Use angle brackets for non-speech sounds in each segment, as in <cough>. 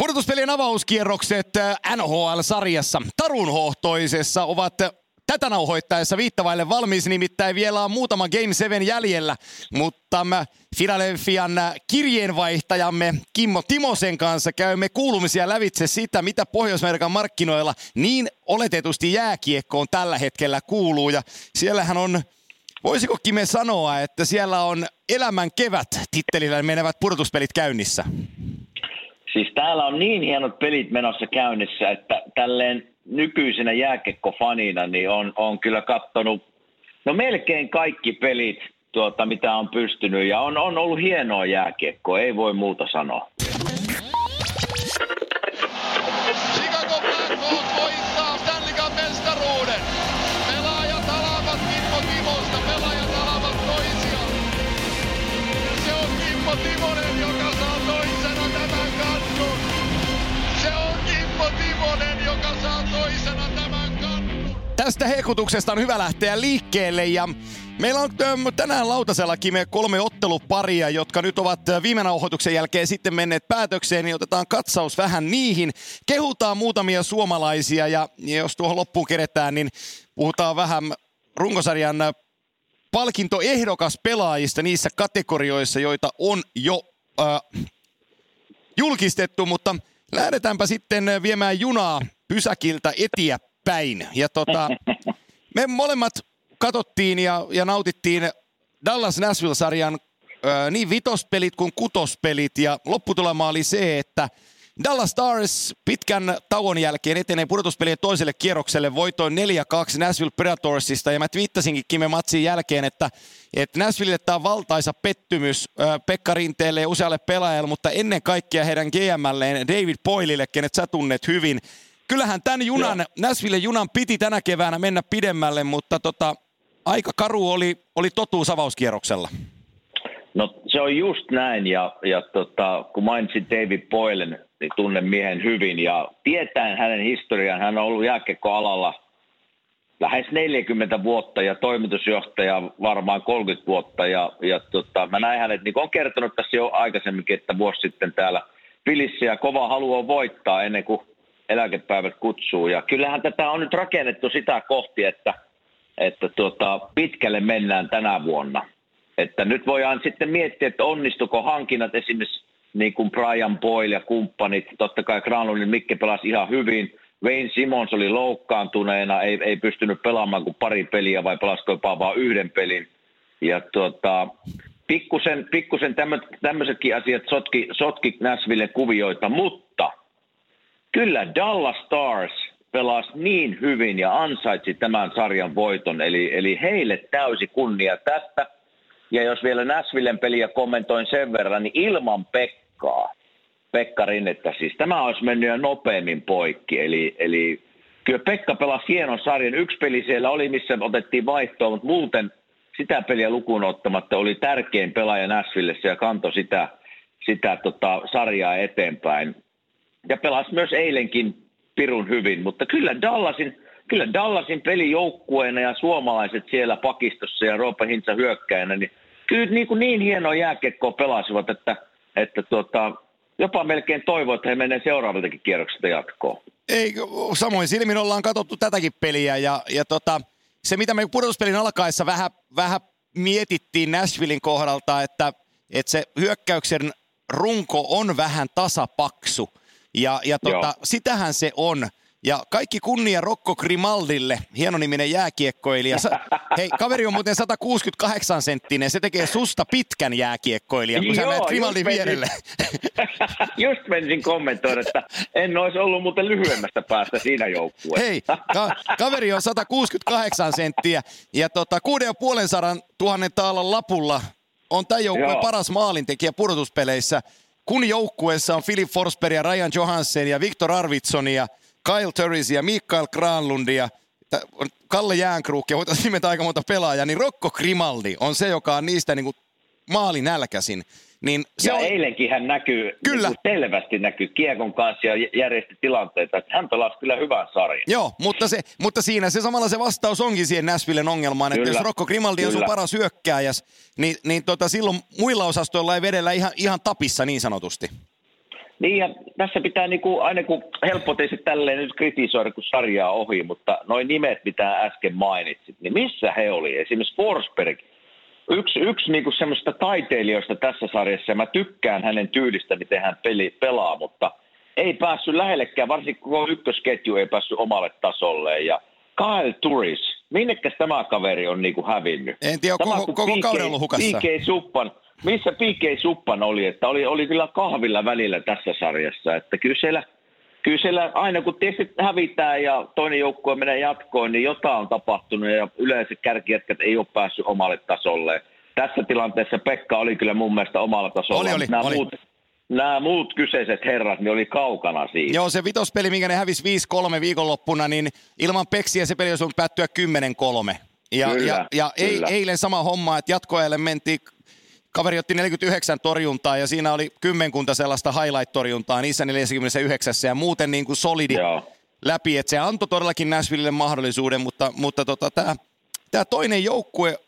Pudotuspelien avauskierrokset äh, NHL-sarjassa tarunhohtoisessa ovat tätä nauhoittaessa viittavaille valmis, nimittäin vielä on muutama Game 7 jäljellä, mutta Philadelphian kirjeenvaihtajamme Kimmo Timosen kanssa käymme kuulumisia lävitse sitä, mitä pohjois markkinoilla niin oletetusti jääkiekkoon tällä hetkellä kuuluu. Ja siellähän on, voisiko Kime sanoa, että siellä on elämän kevät tittelillä menevät pudotuspelit käynnissä? Siis täällä on niin hienot pelit menossa käynnissä, että tälleen nykyisenä jääkekkofanina niin on, on kyllä katsonut no melkein kaikki pelit, tuota, mitä on pystynyt. Ja on, on ollut hienoa jääkiekkoa, ei voi muuta sanoa. Tästä hekutuksesta on hyvä lähteä liikkeelle ja Meillä on tänään lautasellakin me kolme otteluparia, jotka nyt ovat viime nauhoituksen jälkeen sitten menneet päätökseen, niin otetaan katsaus vähän niihin. Kehutaan muutamia suomalaisia ja jos tuohon loppuun keretään, niin puhutaan vähän runkosarjan palkintoehdokas pelaajista niissä kategorioissa, joita on jo äh, julkistettu, mutta lähdetäänpä sitten viemään junaa pysäkiltä eteenpäin päin. Ja tota, <laughs> me molemmat katsottiin ja, ja nautittiin Dallas Nashville-sarjan ö, niin vitospelit kuin kutospelit ja lopputulema oli se, että Dallas Stars pitkän tauon jälkeen etenee pudotuspelien toiselle kierrokselle voitoin 4-2 Nashville Predatorsista ja mä twiittasinkin Kime Matsin jälkeen, että, että Nashville tämä on valtaisa pettymys Pekka Rinteelle ja usealle pelaajalle, mutta ennen kaikkea heidän GMlleen David Poilille, kenet sä tunnet hyvin kyllähän tämän junan, Joo. Näsville junan piti tänä keväänä mennä pidemmälle, mutta tota, aika karu oli, oli totuus avauskierroksella. No se on just näin ja, ja tota, kun mainitsin David Boylen, niin tunnen miehen hyvin ja tietäen hänen historian, hän on ollut jääkekkoalalla lähes 40 vuotta ja toimitusjohtaja varmaan 30 vuotta ja, ja tota, mä näin hänet, niin kuin on kertonut tässä jo aikaisemminkin, että vuosi sitten täällä Pilissä ja kova haluaa voittaa ennen kuin eläkepäivät kutsuu. Ja kyllähän tätä on nyt rakennettu sitä kohti, että, että tuota, pitkälle mennään tänä vuonna. Että nyt voidaan sitten miettiä, että onnistuko hankinnat esimerkiksi niin kuin Brian Boyle ja kumppanit. Totta kai Granlundin Mikke pelasi ihan hyvin. Wayne Simons oli loukkaantuneena, ei, ei pystynyt pelaamaan kuin pari peliä vai pelasiko jopa vain yhden pelin. Ja tuota, pikkusen, pikkusen tämmöisetkin asiat sotki, sotki Nashville kuvioita, mutta Kyllä Dallas Stars pelasi niin hyvin ja ansaitsi tämän sarjan voiton, eli, eli heille täysi kunnia tästä. Ja jos vielä Näsvillen peliä kommentoin sen verran, niin ilman Pekkaa, Pekka Rinnettä siis, tämä olisi mennyt jo nopeammin poikki. Eli, eli kyllä Pekka pelasi hienon sarjan. Yksi peli siellä oli, missä otettiin vaihtoa, mutta muuten sitä peliä lukuun ottamatta oli tärkein pelaaja Näsvillessä ja kantoi sitä, sitä tota, sarjaa eteenpäin ja pelasi myös eilenkin pirun hyvin, mutta kyllä Dallasin, kyllä Dallasin pelijoukkueena ja suomalaiset siellä pakistossa ja Roope Hintsa hyökkäinä, niin kyllä niin, kuin niin hienoa jääkiekkoa pelasivat, että, että tuota, jopa melkein toivoo, että he menee seuraavaltakin kierrokselta jatkoon. Ei, samoin silmin ollaan katsottu tätäkin peliä ja, ja tota, se mitä me pudotuspelin alkaessa vähän, vähän mietittiin Nashvillein kohdalta, että, että se hyökkäyksen runko on vähän tasapaksu – ja, ja tota, sitähän se on. Ja kaikki kunnia Rocco Grimaldille, hienon-niminen jääkiekkoilija. <laughs> Hei, kaveri on muuten 168 senttinen, se tekee susta pitkän jääkiekkoilijan, kun Joo, sä näet Grimaldin vierelle. <laughs> just menisin kommentoida, että en olisi ollut muuten lyhyemmästä päästä siinä joukkueessa. Hei, ka- kaveri on 168 senttiä ja tota, 6,5 tuhannen taalan lapulla on tämän joukkueen paras maalintekijä pudotuspeleissä – kun joukkueessa on Philip Forsberg ja Ryan Johansen ja Viktor Arvidsson ja Kyle Turris ja Mikael Granlund ja Kalle Jäänkruuk ja voitaisiin nimetä aika monta pelaajaa, niin Rocco Grimaldi on se, joka on niistä niin kuin maalinälkäisin. Niin se ja on... eilenkin hän näkyy, kyllä. Niin selvästi näkyy Kiekon kanssa ja järjesti tilanteita, että hän pelasi kyllä hyvän sarjan. Joo, mutta, se, mutta siinä se samalla se vastaus onkin siihen Näsvillen ongelmaan, kyllä. että jos Rocco Grimaldi on sun paras hyökkääjäs, niin, niin tota, silloin muilla osastoilla ei vedellä ihan, ihan tapissa niin sanotusti. Niin ja tässä pitää niinku, aina kun helppo tietysti tälleen nyt kritisoida, kun sarjaa ohi, mutta noin nimet, mitä äsken mainitsit, niin missä he oli? Esimerkiksi Forsberg, yksi, yksi niinku semmoista taiteilijoista tässä sarjassa, ja mä tykkään hänen tyylistä, miten hän peli, pelaa, mutta ei päässyt lähellekään, varsinkin koko ykkösketju ei päässyt omalle tasolle. Ja Kyle Turis, minnekäs tämä kaveri on niinku hävinnyt? En tiedä, Sama koko, kuin koko PK kauden ollut hukassa. PK Suppan, missä PK Suppan oli, että oli, oli kyllä kahvilla välillä tässä sarjassa, että kyllä siellä, kyllä siellä aina kun tietysti hävitään ja toinen joukkue menee jatkoon, niin jotain on tapahtunut ja yleensä kärkijätkät ei ole päässyt omalle tasolle. Tässä tilanteessa Pekka oli kyllä mun mielestä omalla tasolla. Oli, oli, nämä, oli. Muut, nämä muut kyseiset herrat, niin oli kaukana siitä. Joo, se vitospeli, minkä ne hävisi 5-3 viikonloppuna, niin ilman peksiä se peli olisi päättyä 10-3. Ja, Kyllä, ja, ja ei, kyllä. eilen sama homma, että jatkoajalle mentiin, kaveri otti 49 torjuntaa ja siinä oli kymmenkunta sellaista highlight-torjuntaa niissä 49 ja muuten niin kuin solidi Joo. läpi, että se antoi todellakin Nashvillelle mahdollisuuden, mutta, mutta tota, tämä tää toinen joukkue,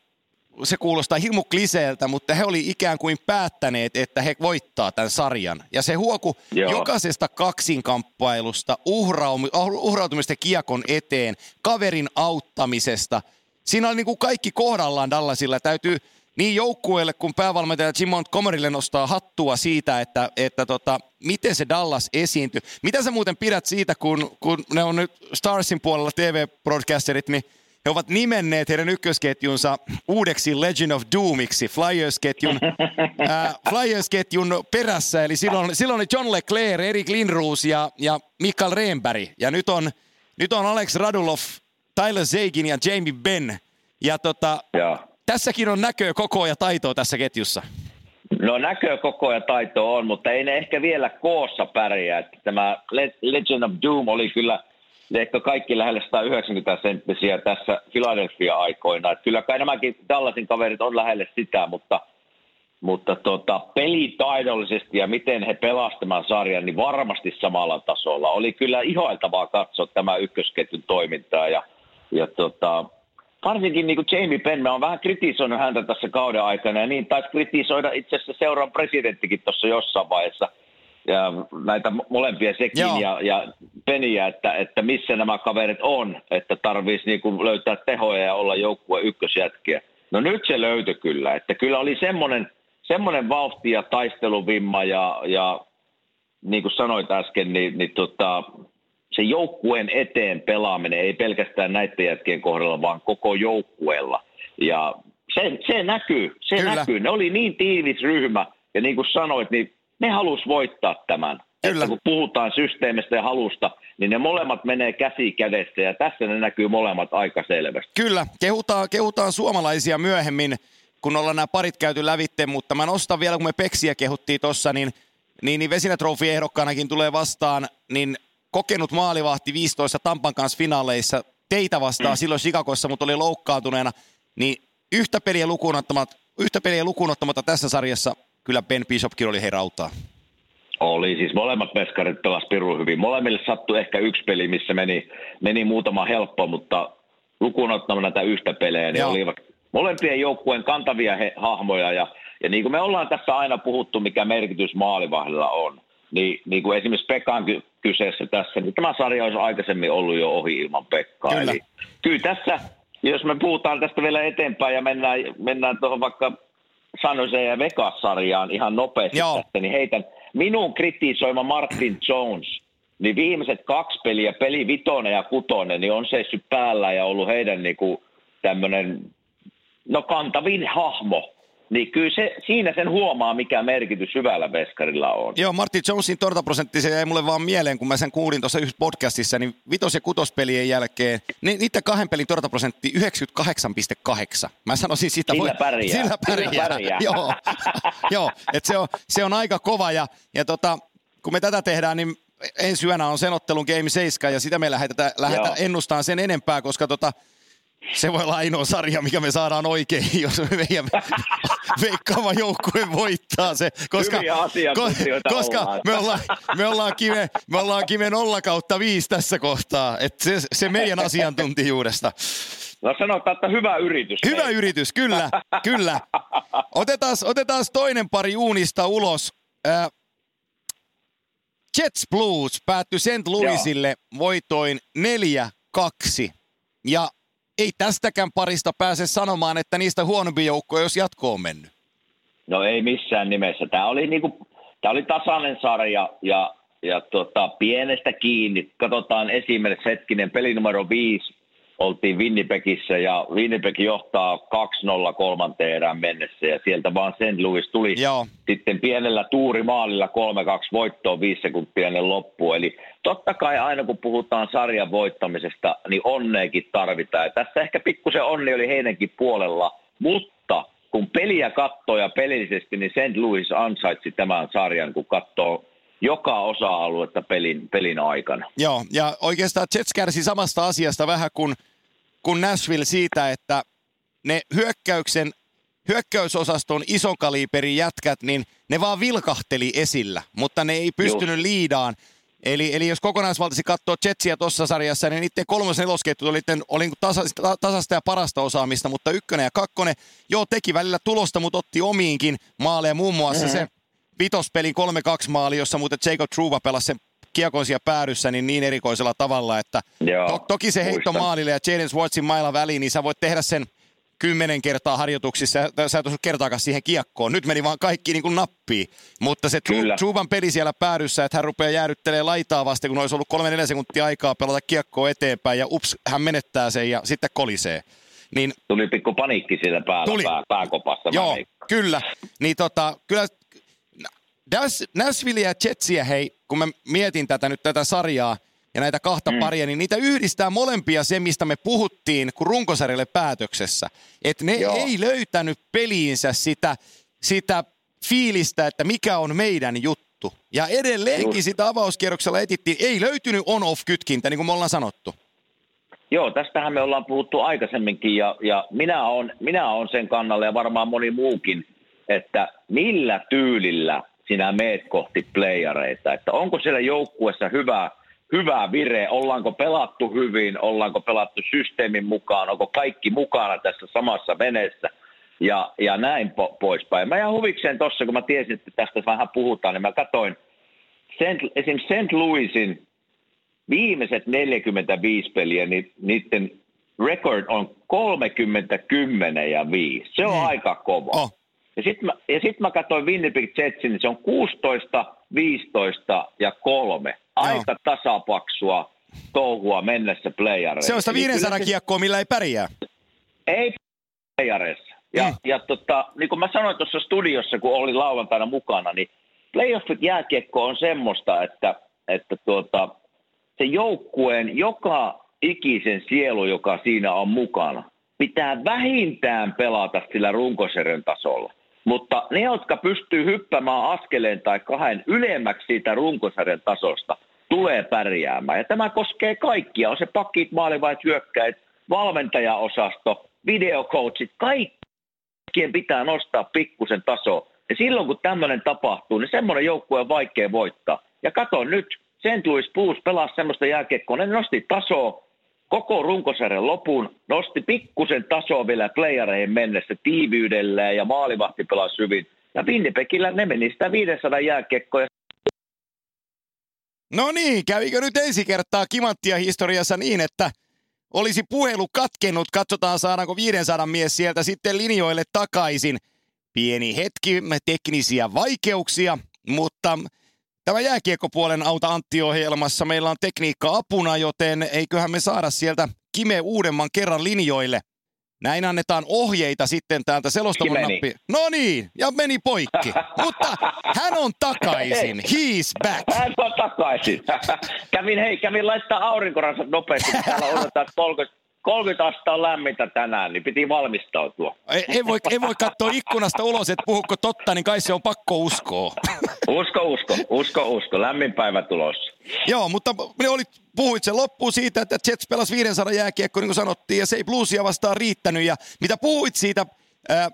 se kuulostaa hirmu kliseeltä, mutta he oli ikään kuin päättäneet, että he voittaa tämän sarjan. Ja se huoku Joo. jokaisesta kaksinkamppailusta, uhraum- uhrautumista kiekon eteen, kaverin auttamisesta. Siinä oli niin kuin kaikki kohdallaan Dallasilla. Täytyy niin joukkueelle kuin päävalmentaja Jim Montgomerylle nostaa hattua siitä, että, että tota, miten se Dallas esiintyi. Mitä sä muuten pidät siitä, kun, kun ne on nyt Starsin puolella TV-broadcasterit, niin he ovat nimenneet heidän ykkösketjunsa uudeksi Legend of Doomiksi, Flyers-ketjun, <laughs> ää, Flyers-ketjun perässä. Eli silloin, silloin oli John Leclerc, Erik Lindroos ja, ja Mikael Rehnberg. Ja nyt on, nyt on Alex Radulov, Tyler Zegin ja Jamie Benn. Ja tota. Tässäkin on näköä, koko ja taitoa tässä ketjussa. No näkö koko ja taito on, mutta ei ne ehkä vielä koossa pärjää. Että tämä Le- Legend of Doom oli kyllä ehkä kaikki lähelle 190 senttisiä tässä Philadelphia-aikoina. Että kyllä kai nämäkin Dallasin kaverit on lähelle sitä, mutta, mutta tota, pelitaidollisesti ja miten he pelastamaan sarjan, niin varmasti samalla tasolla. Oli kyllä ihoiltavaa katsoa tämä ykkösketjun toimintaa ja, ja tota, varsinkin niin kuin Jamie Penn, mä oon vähän kritisoinut häntä tässä kauden aikana, ja niin taisi kritisoida itse asiassa seuran presidenttikin tuossa jossain vaiheessa, ja näitä mo- molempia sekin Joo. ja, ja Peniä, että, että missä nämä kaverit on, että tarvitsisi niin kuin löytää tehoja ja olla joukkue ykkösjätkiä. No nyt se löytyi kyllä, että kyllä oli semmoinen, semmoinen vauhti ja taisteluvimma ja, ja niin kuin sanoit äsken, niin, niin tota, se joukkueen eteen pelaaminen ei pelkästään näiden jätkien kohdalla, vaan koko joukkueella. Ja se, se näkyy, se Kyllä. näkyy. Ne oli niin tiivis ryhmä, ja niin kuin sanoit, niin ne halus voittaa tämän. Kyllä. Että kun puhutaan systeemistä ja halusta, niin ne molemmat menee käsi kädessä, ja tässä ne näkyy molemmat aika selvästi. Kyllä, kehutaan, kehutaan suomalaisia myöhemmin, kun ollaan nämä parit käyty lävitte, mutta mä nostan vielä, kun me Peksiä kehuttiin tuossa, niin, niin, niin Vesinä-trofi ehdokkaanakin tulee vastaan, niin kokenut maalivahti 15 Tampan kanssa finaaleissa, teitä vastaan silloin Chicagossa, mutta oli loukkaantuneena, niin yhtä peliä lukuun ottamatta, yhtä peliä lukuun ottamatta tässä sarjassa kyllä Ben Bishopkin oli heidän auttaa. Oli, siis molemmat veskarit pelasivat pirun hyvin. Molemmille sattui ehkä yksi peli, missä meni, meni muutama helppo, mutta lukuun ottamatta näitä yhtä pelejä, niin Joo. olivat molempien joukkueen kantavia he, hahmoja. Ja, ja niin kuin me ollaan tässä aina puhuttu, mikä merkitys maalivahdilla on, niin, niin kuin esimerkiksi Pekan kyseessä tässä, niin tämä sarja olisi aikaisemmin ollut jo ohi ilman Pekkaa. Kyllä. Eli kyllä tässä, jos me puhutaan tästä vielä eteenpäin ja mennään, mennään tuohon vaikka San Jose ja Vegas-sarjaan ihan nopeasti Joo. tästä, niin heitän minun kritisoima Martin Jones, niin viimeiset kaksi peliä, peli vitonen ja kutonen, niin on seissyt päällä ja ollut heidän niinku tämmöinen, no kantavin hahmo. Niin kyllä se, siinä sen huomaa, mikä merkitys hyvällä veskarilla on. Joo, Martin Jonesin tortaprosentti, se jäi mulle vaan mieleen, kun mä sen kuulin tuossa yhdessä podcastissa, niin vitos- ja kutospelien jälkeen, niin niiden kahden pelin tortaprosentti 98,8. Mä sanoisin sitä. Sillä pärjää. Sillä pärjää. Sillä pärjää. <laughs> Joo, <laughs> Joo että se on, se on aika kova ja, ja tota, kun me tätä tehdään, niin ensi yönä on sen ottelun Game 7 ja sitä me lähdetään, lähdetään Joo. ennustamaan sen enempää, koska tota, se voi olla ainoa sarja, mikä me saadaan oikein, <laughs> jos meidän veikkaava joukkue voittaa se. Koska, asiantuntijoita koska ollaan. me ollaan, me ollaan, kime, me ollaan kime 0 kautta 5 tässä kohtaa. Et se, se meidän asiantuntijuudesta. No sanotaan, että hyvä yritys. Hyvä meillä. yritys, kyllä, kyllä. Otetaan, otetaan toinen pari uunista ulos. Ää, Jets Blues päättyi St. Louisille voitoin 4-2. Ja ei tästäkään parista pääse sanomaan, että niistä huonompi joukko, jos jatko on mennyt. No ei missään nimessä. Tämä oli, niinku, tämä oli tasainen sarja ja, ja tota, pienestä kiinni. Katsotaan esimerkiksi hetkinen peli numero 5 oltiin Winnipegissä ja Winnipeg johtaa 2-0 kolmanteen erään mennessä ja sieltä vaan St. Louis tuli Joo. sitten pienellä tuurimaalilla 3-2 voittoon viisi sekuntia ennen loppuun. Eli totta kai aina kun puhutaan sarjan voittamisesta, niin onneekin tarvitaan. Ja tässä ehkä pikkusen onni oli heidänkin puolella, mutta kun peliä katsoo ja pelillisesti, niin St. Louis ansaitsi tämän sarjan, kun katsoo joka osa-aluetta pelin, pelin aikana. Joo, ja oikeastaan Jets kärsi samasta asiasta vähän kuin, kuin Nashville siitä, että ne hyökkäyksen, hyökkäysosaston ison kaliberin jätkät, niin ne vaan vilkahteli esillä, mutta ne ei pystynyt Just. liidaan. Eli, eli jos kokonaisvaltaisesti katsoo Jetsiä tuossa sarjassa, niin niiden kolmas nelosketju oli, oli tasa, tasasta ja parasta osaamista, mutta ykkönen ja kakkonen, joo, teki välillä tulosta, mutta otti omiinkin maaleja, muun muassa mm-hmm. se vitospeli 3-2 maali, jossa muuten Jacob Truva pelasi sen kiekon siellä päädyssä niin, niin erikoisella tavalla, että Joo, to, toki se heitto muistan. maalille ja Jaden Swartzin mailla väliin, niin sä voit tehdä sen kymmenen kertaa harjoituksissa, ja sä et osu kertaakaan siihen kiekkoon. Nyt meni vaan kaikki niin kuin nappiin. Mutta se Truban peli siellä päädyssä, että hän rupeaa jäädyttelemään laitaa vasten, kun olisi ollut kolme neljä sekuntia aikaa pelata kiekkoa eteenpäin, ja ups, hän menettää sen ja sitten kolisee. Niin, tuli pikku paniikki siellä päällä, tuli. Pää, pääkopassa. Joo, kyllä. Niin tota, kyllä Nashville ja Jetsiä, hei, kun mä mietin tätä nyt tätä sarjaa ja näitä kahta mm. paria, niin niitä yhdistää molempia se, mistä me puhuttiin kun runkosarjalle päätöksessä. Että ne Joo. ei löytänyt peliinsä sitä, sitä fiilistä, että mikä on meidän juttu. Ja edelleenkin Just. sitä avauskierroksella etittiin, ei löytynyt on-off-kytkintä, niin kuin me ollaan sanottu. Joo, tästähän me ollaan puhuttu aikaisemminkin ja, ja minä olen minä on sen kannalla ja varmaan moni muukin, että millä tyylillä sinä meet kohti playareita, että onko siellä joukkuessa hyvä, hyvä vire, ollaanko pelattu hyvin, ollaanko pelattu systeemin mukaan, onko kaikki mukana tässä samassa veneessä ja, ja näin po- poispäin. Mä jään huvikseen tuossa, kun mä tiesin, että tästä vähän puhutaan, niin mä katsoin Saint, esimerkiksi St. Louisin viimeiset 45 peliä, niin niiden record on 30, 10 ja 5. Se on mm. aika kova. Oh. Ja sitten mä, ja sit mä katsoin Winnipeg Jetsin, niin se on 16, 15 ja 3. Aika Joo. tasapaksua touhua mennessä playareissa. Se on sitä 500 kiekkoa, millä ei pärjää. Ei playareissa. Ja, mm. ja tota, niin kuin mä sanoin tuossa studiossa, kun olin lauantaina mukana, niin playoffit jääkiekko on semmoista, että, että tuota, se joukkueen joka ikisen sielu, joka siinä on mukana, pitää vähintään pelata sillä runkosarjan tasolla. Mutta ne, jotka pystyy hyppämään askeleen tai kahden ylemmäksi siitä runkosarjan tasosta, tulee pärjäämään. Ja tämä koskee kaikkia. On se pakit, maalivait, hyökkäit, valmentajaosasto, videocoachit, kaikkien pitää nostaa pikkusen taso. Ja silloin kun tämmöinen tapahtuu, niin semmoinen joukkue on vaikea voittaa. Ja kato nyt, St. Louis Blues pelasi semmoista jääkiekkoa, ne nosti tasoa, koko runkosarjan lopun, nosti pikkusen tasoa vielä playereihin mennessä tiiviydellä ja maalivahti pelasi hyvin. Ja Winnipegillä ne meni sitä 500 jääkiekkoja. No niin, kävikö nyt ensi kertaa kimanttia historiassa niin, että olisi puhelu katkennut, katsotaan saadaanko 500 mies sieltä sitten linjoille takaisin. Pieni hetki, teknisiä vaikeuksia, mutta Tämä jääkiekkopuolen Auta Antti-ohjelmassa meillä on tekniikka apuna, joten eiköhän me saada sieltä Kime uudemman kerran linjoille. Näin annetaan ohjeita sitten täältä selostamon nappi. No niin, ja meni poikki. <laughs> Mutta hän on takaisin. He's back. Hän on takaisin. <laughs> kävin, hei, kävin laittaa aurinkoransat nopeasti. Täällä odotetaan 30, 30 astetta on lämmintä tänään, niin piti valmistautua. Ei, ei, voi, ei voi katsoa ikkunasta ulos, että puhuko totta, niin kai se on pakko uskoa. Usko, usko, usko, usko. Lämmin päivä tulossa. Joo, mutta ne oli, puhuit sen loppuun siitä, että Jets pelasi 500 jääkiekko, niin kuin sanottiin, ja se ei bluesia vastaan riittänyt. Ja mitä puhuit siitä ää,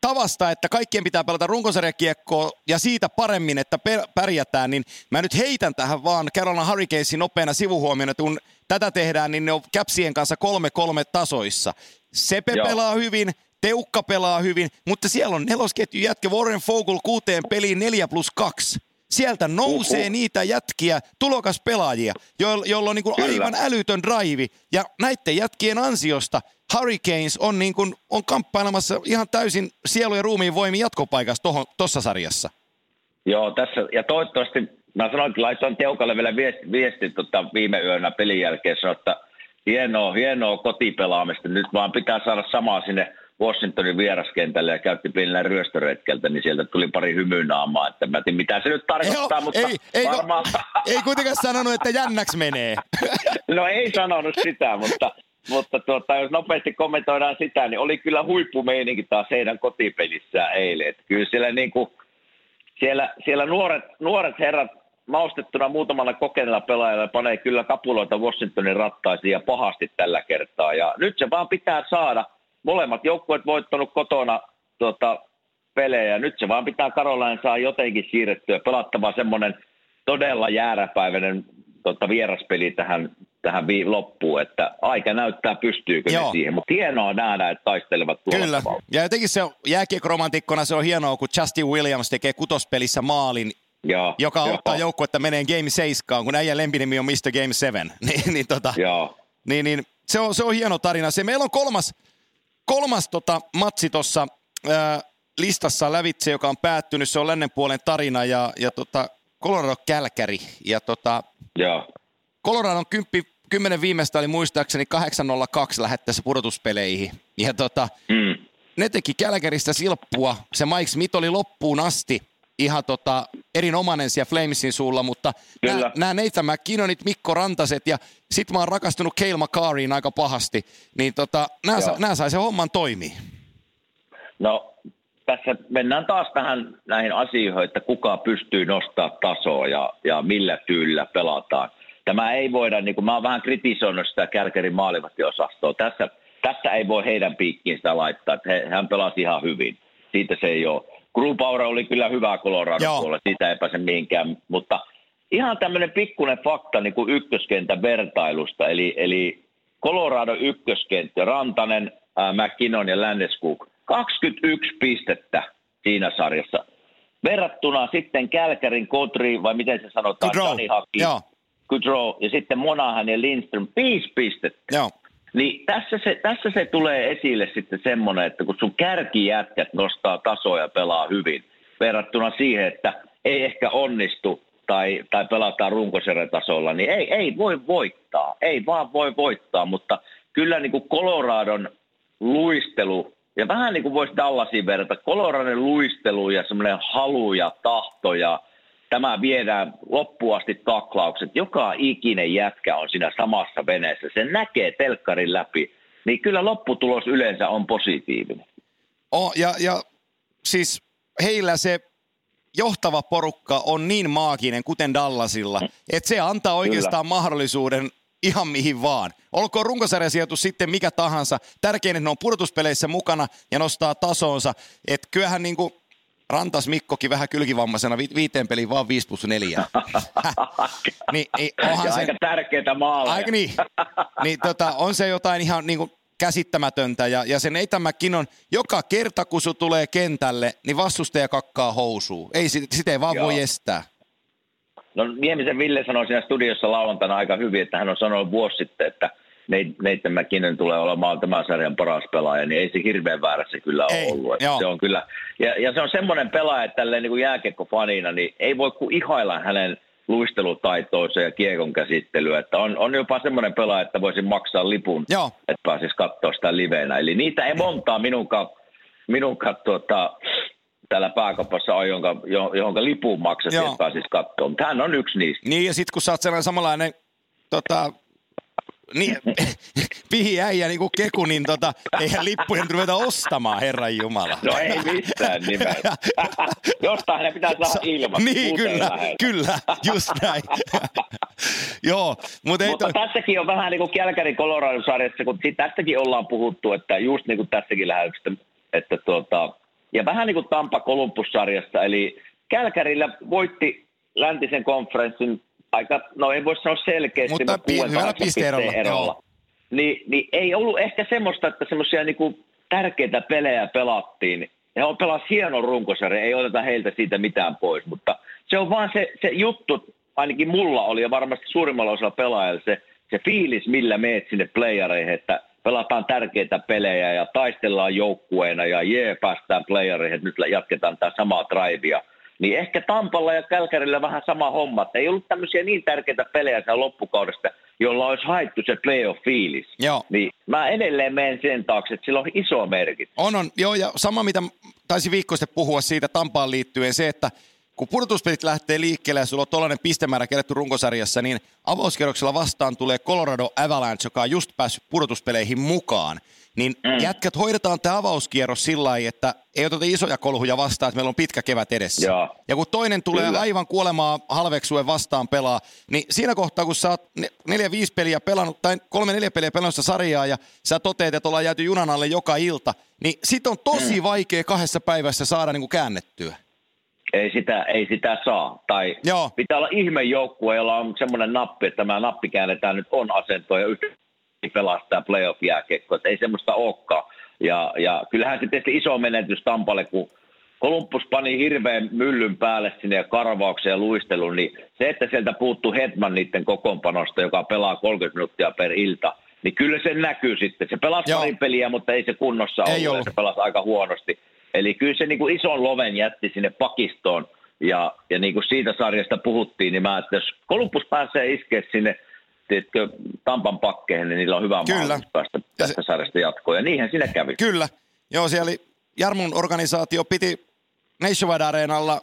tavasta, että kaikkien pitää pelata runkosarjakiekkoa ja siitä paremmin, että pärjätään, niin mä nyt heitän tähän vaan Carolina Hurricanesin nopeana sivuhuomioon, että kun tätä tehdään, niin ne on Capsien kanssa kolme-kolme tasoissa. Sepe Joo. pelaa hyvin, Teukka pelaa hyvin, mutta siellä on nelosketju jätkä Warren Fogel kuuteen peliin 4 plus 2. sieltä nousee Uhuh. niitä jätkiä, tulokaspelaajia, joilla, joilla on niin kuin aivan älytön drive. Ja näiden jätkien ansiosta Hurricanes on, niin kuin, on kamppailemassa ihan täysin sielu- ja ruumiin voimin jatkopaikassa tuossa sarjassa. Joo, tässä, ja toivottavasti, mä sanoin, että laitoin Teukalle vielä viesti, viesti tota, viime yönä pelin jälkeen, sanoin, että hienoa, hienoa kotipelaamista, nyt vaan pitää saada samaa sinne Washingtonin vieraskentälle ja käytti pienellä ryöstöretkeltä, niin sieltä tuli pari hymynaamaa, että mä tiedän, mitä se nyt tarkoittaa, Joo, mutta ei, ei, varmaan... ei kuitenkaan sanonut, että jännäksi menee. <laughs> no ei sanonut sitä, mutta, mutta tuota, jos nopeasti kommentoidaan sitä, niin oli kyllä huippumeininki taas heidän kotipelissä eilen. Että kyllä siellä, niin kuin, siellä, siellä nuoret, nuoret herrat maustettuna muutamalla kokeneella pelaajalla panee kyllä kapuloita Washingtonin rattaisiin ja pahasti tällä kertaa. Ja nyt se vaan pitää saada – molemmat joukkueet voittanut kotona tuota, pelejä. Nyt se vaan pitää Karolain saa jotenkin siirrettyä pelattava semmoinen todella jääräpäiväinen tota, vieraspeli tähän, tähän vi- loppuun, että aika näyttää pystyykö Joo. ne siihen, mutta hienoa nähdä, että taistelevat Kyllä, tavalla. ja jotenkin se jääkiekoromantikkona se on hienoa, kun Justin Williams tekee kutospelissä maalin, Joo, joka jo. auttaa joukkuetta menee Game 7, kun äijän lempinimi on Mr. Game 7. <laughs> niin, niin, tota, Joo. niin, niin se, on, se on hieno tarina. Se, meillä on kolmas, kolmas tota, matsi tuossa listassa lävitse, joka on päättynyt. Se on lännen puolen tarina ja, ja tota, Colorado Kälkäri. Ja tota, Joo. Colorado on kymppi, kymmenen viimeistä oli muistaakseni 802 lähettäessä pudotuspeleihin. Ja tota, mm. ne teki Kälkäristä silppua. Se Mike Smith oli loppuun asti ihan tota, erinomainen siellä Flamesin suulla, mutta nämä Nathan McKinnonit, Mikko Rantaset ja sit mä oon rakastunut Cale McCarryin aika pahasti, niin tota, nämä, sa, nämä sai sen homman toimii. No tässä mennään taas tähän näihin asioihin, että kuka pystyy nostaa tasoa ja, ja millä tyylillä pelataan. Tämä ei voida, niin kuin mä oon vähän kritisoinut sitä Kärkerin maalivahtiosastoa. Tässä, tässä ei voi heidän piikkiin sitä laittaa, että he, hän pelasi ihan hyvin. Siitä se ei ole Krupaura oli kyllä hyvä Colorado puolella, siitä ei pääse mihinkään, mutta ihan tämmöinen pikkuinen fakta niin kuin ykköskentän vertailusta, eli, eli Colorado ykköskenttä, Rantanen, äh, McKinnon ja Landeskog, 21 pistettä siinä sarjassa. Verrattuna sitten Kälkärin Kotri, vai miten se sanotaan, Dani Haki, Goodrow, ja sitten Monahan ja Lindström, 5 pistettä. Joo. Niin tässä se, tässä se tulee esille sitten semmoinen, että kun sun kärkijätkät nostaa tasoja ja pelaa hyvin, verrattuna siihen, että ei ehkä onnistu tai, tai pelataan tasolla, niin ei, ei voi voittaa. Ei vaan voi voittaa, mutta kyllä niin kuin Coloradon luistelu, ja vähän niin kuin voisi Dallasin verrata, Coloradon luistelu ja semmoinen halu ja tahto ja tämä viedään loppuasti taklaukset. Joka ikinen jätkä on siinä samassa veneessä. Se näkee telkkarin läpi. Niin kyllä lopputulos yleensä on positiivinen. Oh, ja, ja siis heillä se johtava porukka on niin maaginen, kuten Dallasilla, että se antaa oikeastaan Kyllä. mahdollisuuden ihan mihin vaan. Olkoon runkosarjasijoitus sitten mikä tahansa. Tärkein, että ne on pudotuspeleissä mukana ja nostaa tasonsa. Että kyllähän niin kuin Rantas Mikkokin vähän kylkivammaisena vi- viiteen peliin vaan 5 plus 4. <laughs> niin, niin, onhan se, aika tärkeää maaleja. Aika niin. niin tota, on se jotain ihan niin kuin käsittämätöntä. Ja, ja se Nathan McKinnon, joka kerta kun su tulee kentälle, niin vastustaja kakkaa housuu. Ei, sitä sit ei vaan Joo. voi estää. No Niemisen Ville sanoi siinä studiossa lauantaina aika hyvin, että hän on sanonut vuosi sitten, että – Neitten McKinnon tulee olemaan tämän sarjan paras pelaaja, niin ei se hirveän väärässä kyllä ole ei, ollut. Se on kyllä, ja, ja, se on semmoinen pelaaja, että tälleen niin jääkiekko-fanina, niin ei voi kuin ihailla hänen luistelutaitoonsa ja kiekon käsittelyä. Että on, on jopa semmoinen pelaaja, että voisin maksaa lipun, Joo. että pääsisi katsoa sitä liveenä. Eli niitä ei montaa minunkaan, minunkaan tuota, täällä pääkopassa on, jonka, johonka lipun maksat, että pääsisi katsoa. Mutta hän on yksi niistä. Niin, ja sitten kun sä oot sellainen samanlainen tota, niin, <laughs> pihi äijä niin kuin keku, niin tota, eihän lippuja nyt ruveta ostamaan, Herran Jumala. No ei missään nimessä. <laughs> Jostain ne pitää saada ilman. Niin, kyllä, kyllä, just näin. <laughs> Joo, mutta ei Mutta to... tässäkin on vähän niin kuin Kälkärin Colorado-sarjassa, kun tästäkin ollaan puhuttu, että just niin kuin tässäkin lähetystä, että tuota, ja vähän niin kuin Tampa Columbus-sarjasta, eli Kälkärillä voitti läntisen konferenssin aika, no ei voi sanoa selkeästi, mutta, mutta pi- hyvällä pisteerolla. erolla. Niin, niin, ei ollut ehkä semmoista, että semmoisia niinku tärkeitä pelejä pelattiin. He on pelas hienon runkosarjan, ei oteta heiltä siitä mitään pois, mutta se on vaan se, se juttu, ainakin mulla oli ja varmasti suurimmalla osalla pelaajilla se, se fiilis, millä meet sinne playereihin, että pelataan tärkeitä pelejä ja taistellaan joukkueena ja jee, päästään playereihin, että nyt jatketaan tämä samaa drivea. Niin ehkä Tampalla ja Kälkärillä vähän sama homma, että ei ollut tämmöisiä niin tärkeitä pelejä sen loppukaudesta, jolla olisi haettu se playoff-fiilis. Joo. Niin mä edelleen menen sen taakse, että sillä on iso merkitys. On, on. Joo, ja sama mitä taisi viikko sitten puhua siitä Tampaan liittyen, se, että kun pudotuspelit lähtee liikkeelle ja sulla on tuollainen pistemäärä kerätty runkosarjassa, niin avauskierroksella vastaan tulee Colorado Avalanche, joka on just päässyt pudotuspeleihin mukaan. Niin mm. jätkät hoidetaan tämä avauskierros sillä lailla, että ei oteta isoja kolhuja vastaan, että meillä on pitkä kevät edessä. Joo. Ja kun toinen tulee Kyllä. aivan kuolemaa halveksuen vastaan pelaa, niin siinä kohtaa, kun sä oot neljä-viisi peliä pelannut, tai kolme-neljä peliä pelannut sarjaa, ja sä toteet, että ollaan jääty junan alle joka ilta, niin sit on tosi mm. vaikea kahdessa päivässä saada niin kuin käännettyä. Ei sitä, ei sitä saa. Tai Joo. pitää olla ihmejoukkue, jolla on semmoinen nappi, että tämä nappi käännetään nyt on asento ja yhtäkkiä pelastaa playoff-jääkiekko. Ei semmoista olekaan. Ja, ja kyllähän se tietysti iso menetys Tampalle, kun Kolumbus pani hirveän myllyn päälle sinne ja karvauksen ja luistelun, niin se, että sieltä puuttuu Hetman niiden kokoonpanosta, joka pelaa 30 minuuttia per ilta, niin kyllä se näkyy sitten. Se pelasi pari peliä, mutta ei se kunnossa ei ollut. Se pelasi aika huonosti. Eli kyllä se niin kuin ison loven jätti sinne pakistoon. Ja, ja niin kuin siitä sarjasta puhuttiin, niin mä että jos Kolumbus pääsee iskeä sinne tiedätkö, Tampan pakkeihin, niin niillä on hyvä Kyllä. mahdollisuus päästä tästä sarjasta jatkoon. Ja niinhän sinne kävi. Kyllä. Joo, siellä Jarmun organisaatio piti Nationwide Areenalla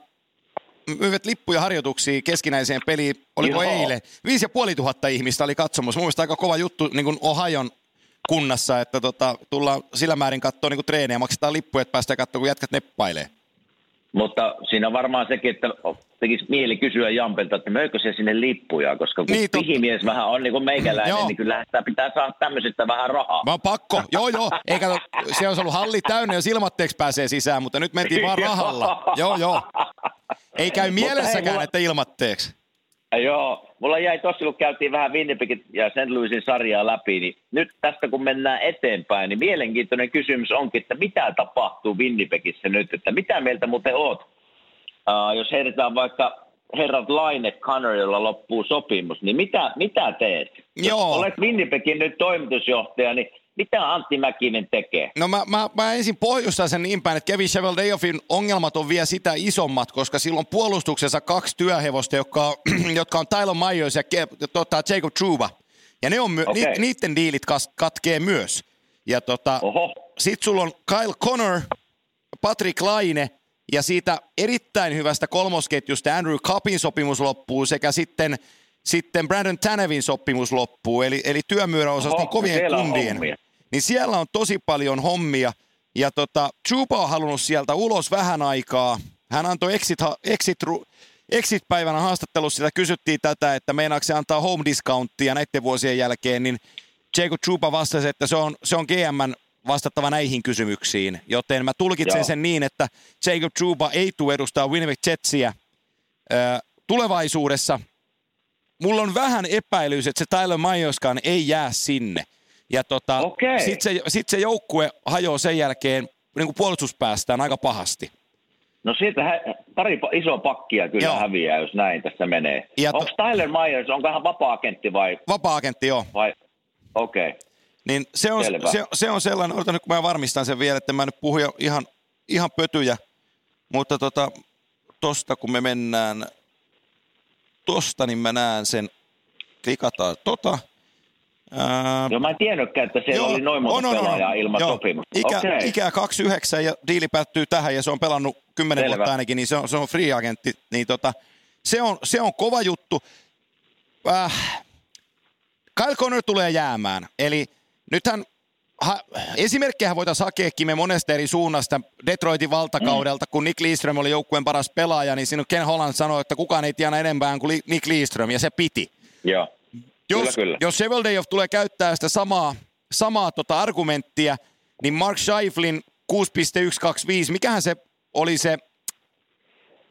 myyvät lippuja harjoituksiin keskinäiseen peliin, oliko Joo. eilen? Viisi ja puoli tuhatta ihmistä oli katsomassa. Mun aika kova juttu niin kuin Ohajon kunnassa, että tota, tullaan sillä määrin katsoa niin treenejä, maksetaan lippuja, että päästään katsoa, kun jätkät neppailee. Mutta siinä on varmaan sekin, että tekisi mieli kysyä Jampelta, että möikö se sinne lippuja, koska kun niin, pihimies vähän on niin kuin meikäläinen, niin kyllä sitä pitää saada tämmöisestä vähän rahaa. Mä pakko, joo joo, eikä se olisi ollut halli täynnä, jos ilmatteeksi pääsee sisään, mutta nyt mentiin vaan rahalla. <laughs> joo joo, ei käy mielessäkään, hei, että ilmatteeksi. Joo, mulla jäi tossa, kun käytiin vähän Winnipegin ja St. Louisin sarjaa läpi, niin nyt tästä kun mennään eteenpäin, niin mielenkiintoinen kysymys onkin, että mitä tapahtuu Winnipegissä nyt, että mitä mieltä muuten oot? Uh, jos heitetään vaikka herrat Laine Connorilla loppuu sopimus, niin mitä, mitä teet? Joo. Jos olet Winnipegin nyt toimitusjohtaja, niin mitä Antti Mäkinen tekee? No mä, mä, mä ensin pohjustan sen niin päin, että Kevin Cheveldayoffin ongelmat on vielä sitä isommat, koska silloin puolustuksessa kaksi työhevosta, jotka, <clears throat> jotka on Tyler Myers ja Ke, tota, Jacob Truba. Ja ne on my, okay. ni, niiden diilit kas, katkee myös. Ja tota, sit sulla on Kyle Connor, Patrick Laine ja siitä erittäin hyvästä kolmosketjusta Andrew Cupin sopimus loppuu sekä sitten, sitten Brandon Tanevin sopimus loppuu. Eli, eli työmyöräosaston kovien kundien niin siellä on tosi paljon hommia. Ja tota, Chupa on halunnut sieltä ulos vähän aikaa. Hän antoi exit, exit, exit-päivänä haastattelussa sitä kysyttiin tätä, että meinaako se antaa home discounttia näiden vuosien jälkeen, niin Jacob Chupa vastasi, että se on, se on GMn vastattava näihin kysymyksiin. Joten mä tulkitsen Joo. sen niin, että Jacob Chupa ei tule edustaa Winnipeg Jetsiä ö, tulevaisuudessa. Mulla on vähän epäilys, että se Tyler Majoskaan ei jää sinne. Ja tota, okay. sitten se, sit se joukkue hajoaa sen jälkeen niin kuin puolustuspäästään aika pahasti. No siitä hä- pari isoa pakkia kyllä joo. häviää, jos näin tässä menee. Onko to... Tyler Myers, onko hän vapaa-agentti vai? Vapaa-agentti, joo. Vai? Okei. Okay. Niin se on, se, se on sellainen, odotan nyt kun mä varmistan sen vielä, että mä nyt puhu ihan, ihan pötyjä, mutta tota, tosta kun me mennään tosta, niin mä näen sen, klikataan tota, Ää... Joo, mä en tiennytkään, että siellä joo, oli noin monta on, pelaajaa on, ilman joo. sopimusta. Ikä, okay. Ikää 29 ja diili päättyy tähän ja se on pelannut 10 Selvä. vuotta ainakin, niin se on, se on free agentti. Niin tota, se, on, se on kova juttu. Äh, Kyle Connor tulee jäämään. Eli nythän ha, esimerkkejä voitaisiin hakeekin me monesta eri suunnasta Detroitin valtakaudelta, mm. kun Nick Leeström oli joukkueen paras pelaaja, niin sinun Ken Holland sanoi, että kukaan ei tiedä enempää kuin Nick Leeström, ja se piti. Joo. Jos, kyllä, kyllä. jos Seveldayoff tulee käyttää sitä samaa, samaa tota argumenttia, niin Mark Scheiflin 6.125, mikähän se oli se...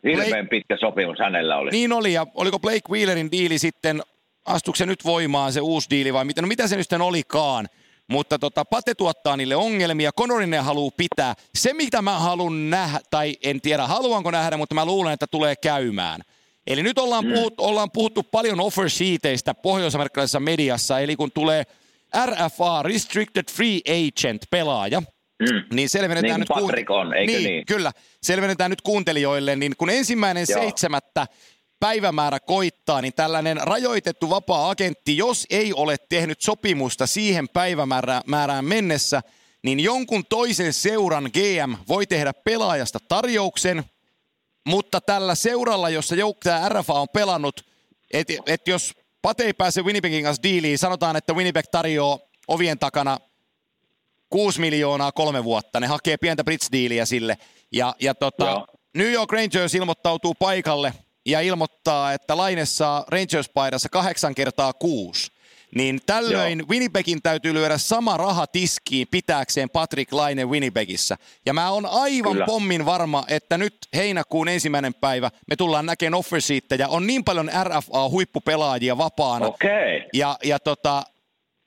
Hirveän Blake... pitkä sopimus hänellä oli. Niin oli, ja oliko Blake Wheelerin diili sitten, astuuko se nyt voimaan se uusi diili vai mitä, no mitä se nyt sitten olikaan? Mutta tota, Pate tuottaa niille ongelmia, Konorinen haluaa pitää. Se, mitä mä haluan nähdä, tai en tiedä haluanko nähdä, mutta mä luulen, että tulee käymään – Eli nyt ollaan, mm. puhut, ollaan puhuttu paljon offer sheeteistä pohjois-amerikkalaisessa mediassa, eli kun tulee RFA, Restricted Free Agent, pelaaja, Mm. Niin selvennetään niin nyt Patrick on, eikö niin, niin? Kyllä, selvennetään nyt kuuntelijoille, niin kun ensimmäinen Joo. seitsemättä päivämäärä koittaa, niin tällainen rajoitettu vapaa-agentti, jos ei ole tehnyt sopimusta siihen päivämäärään mennessä, niin jonkun toisen seuran GM voi tehdä pelaajasta tarjouksen, mutta tällä seuralla, jossa joukkoja RFA on pelannut, että et jos Pate ei pääse Winnipegin kanssa diiliin, sanotaan, että Winnipeg tarjoaa ovien takana 6 miljoonaa kolme vuotta. Ne hakee pientä bridge-diiliä sille. Ja, ja tota, New York Rangers ilmoittautuu paikalle ja ilmoittaa, että Laine saa Rangers-paidassa kahdeksan kertaa kuusi. Niin tällöin Joo. Winnipegin täytyy lyödä sama raha tiskiin pitääkseen Patrick Laine Winnipegissä. Ja mä oon aivan Kyllä. pommin varma, että nyt heinäkuun ensimmäinen päivä me tullaan näkemään offer ja on niin paljon RFA-huippupelaajia vapaana. Okay. Ja, ja tota,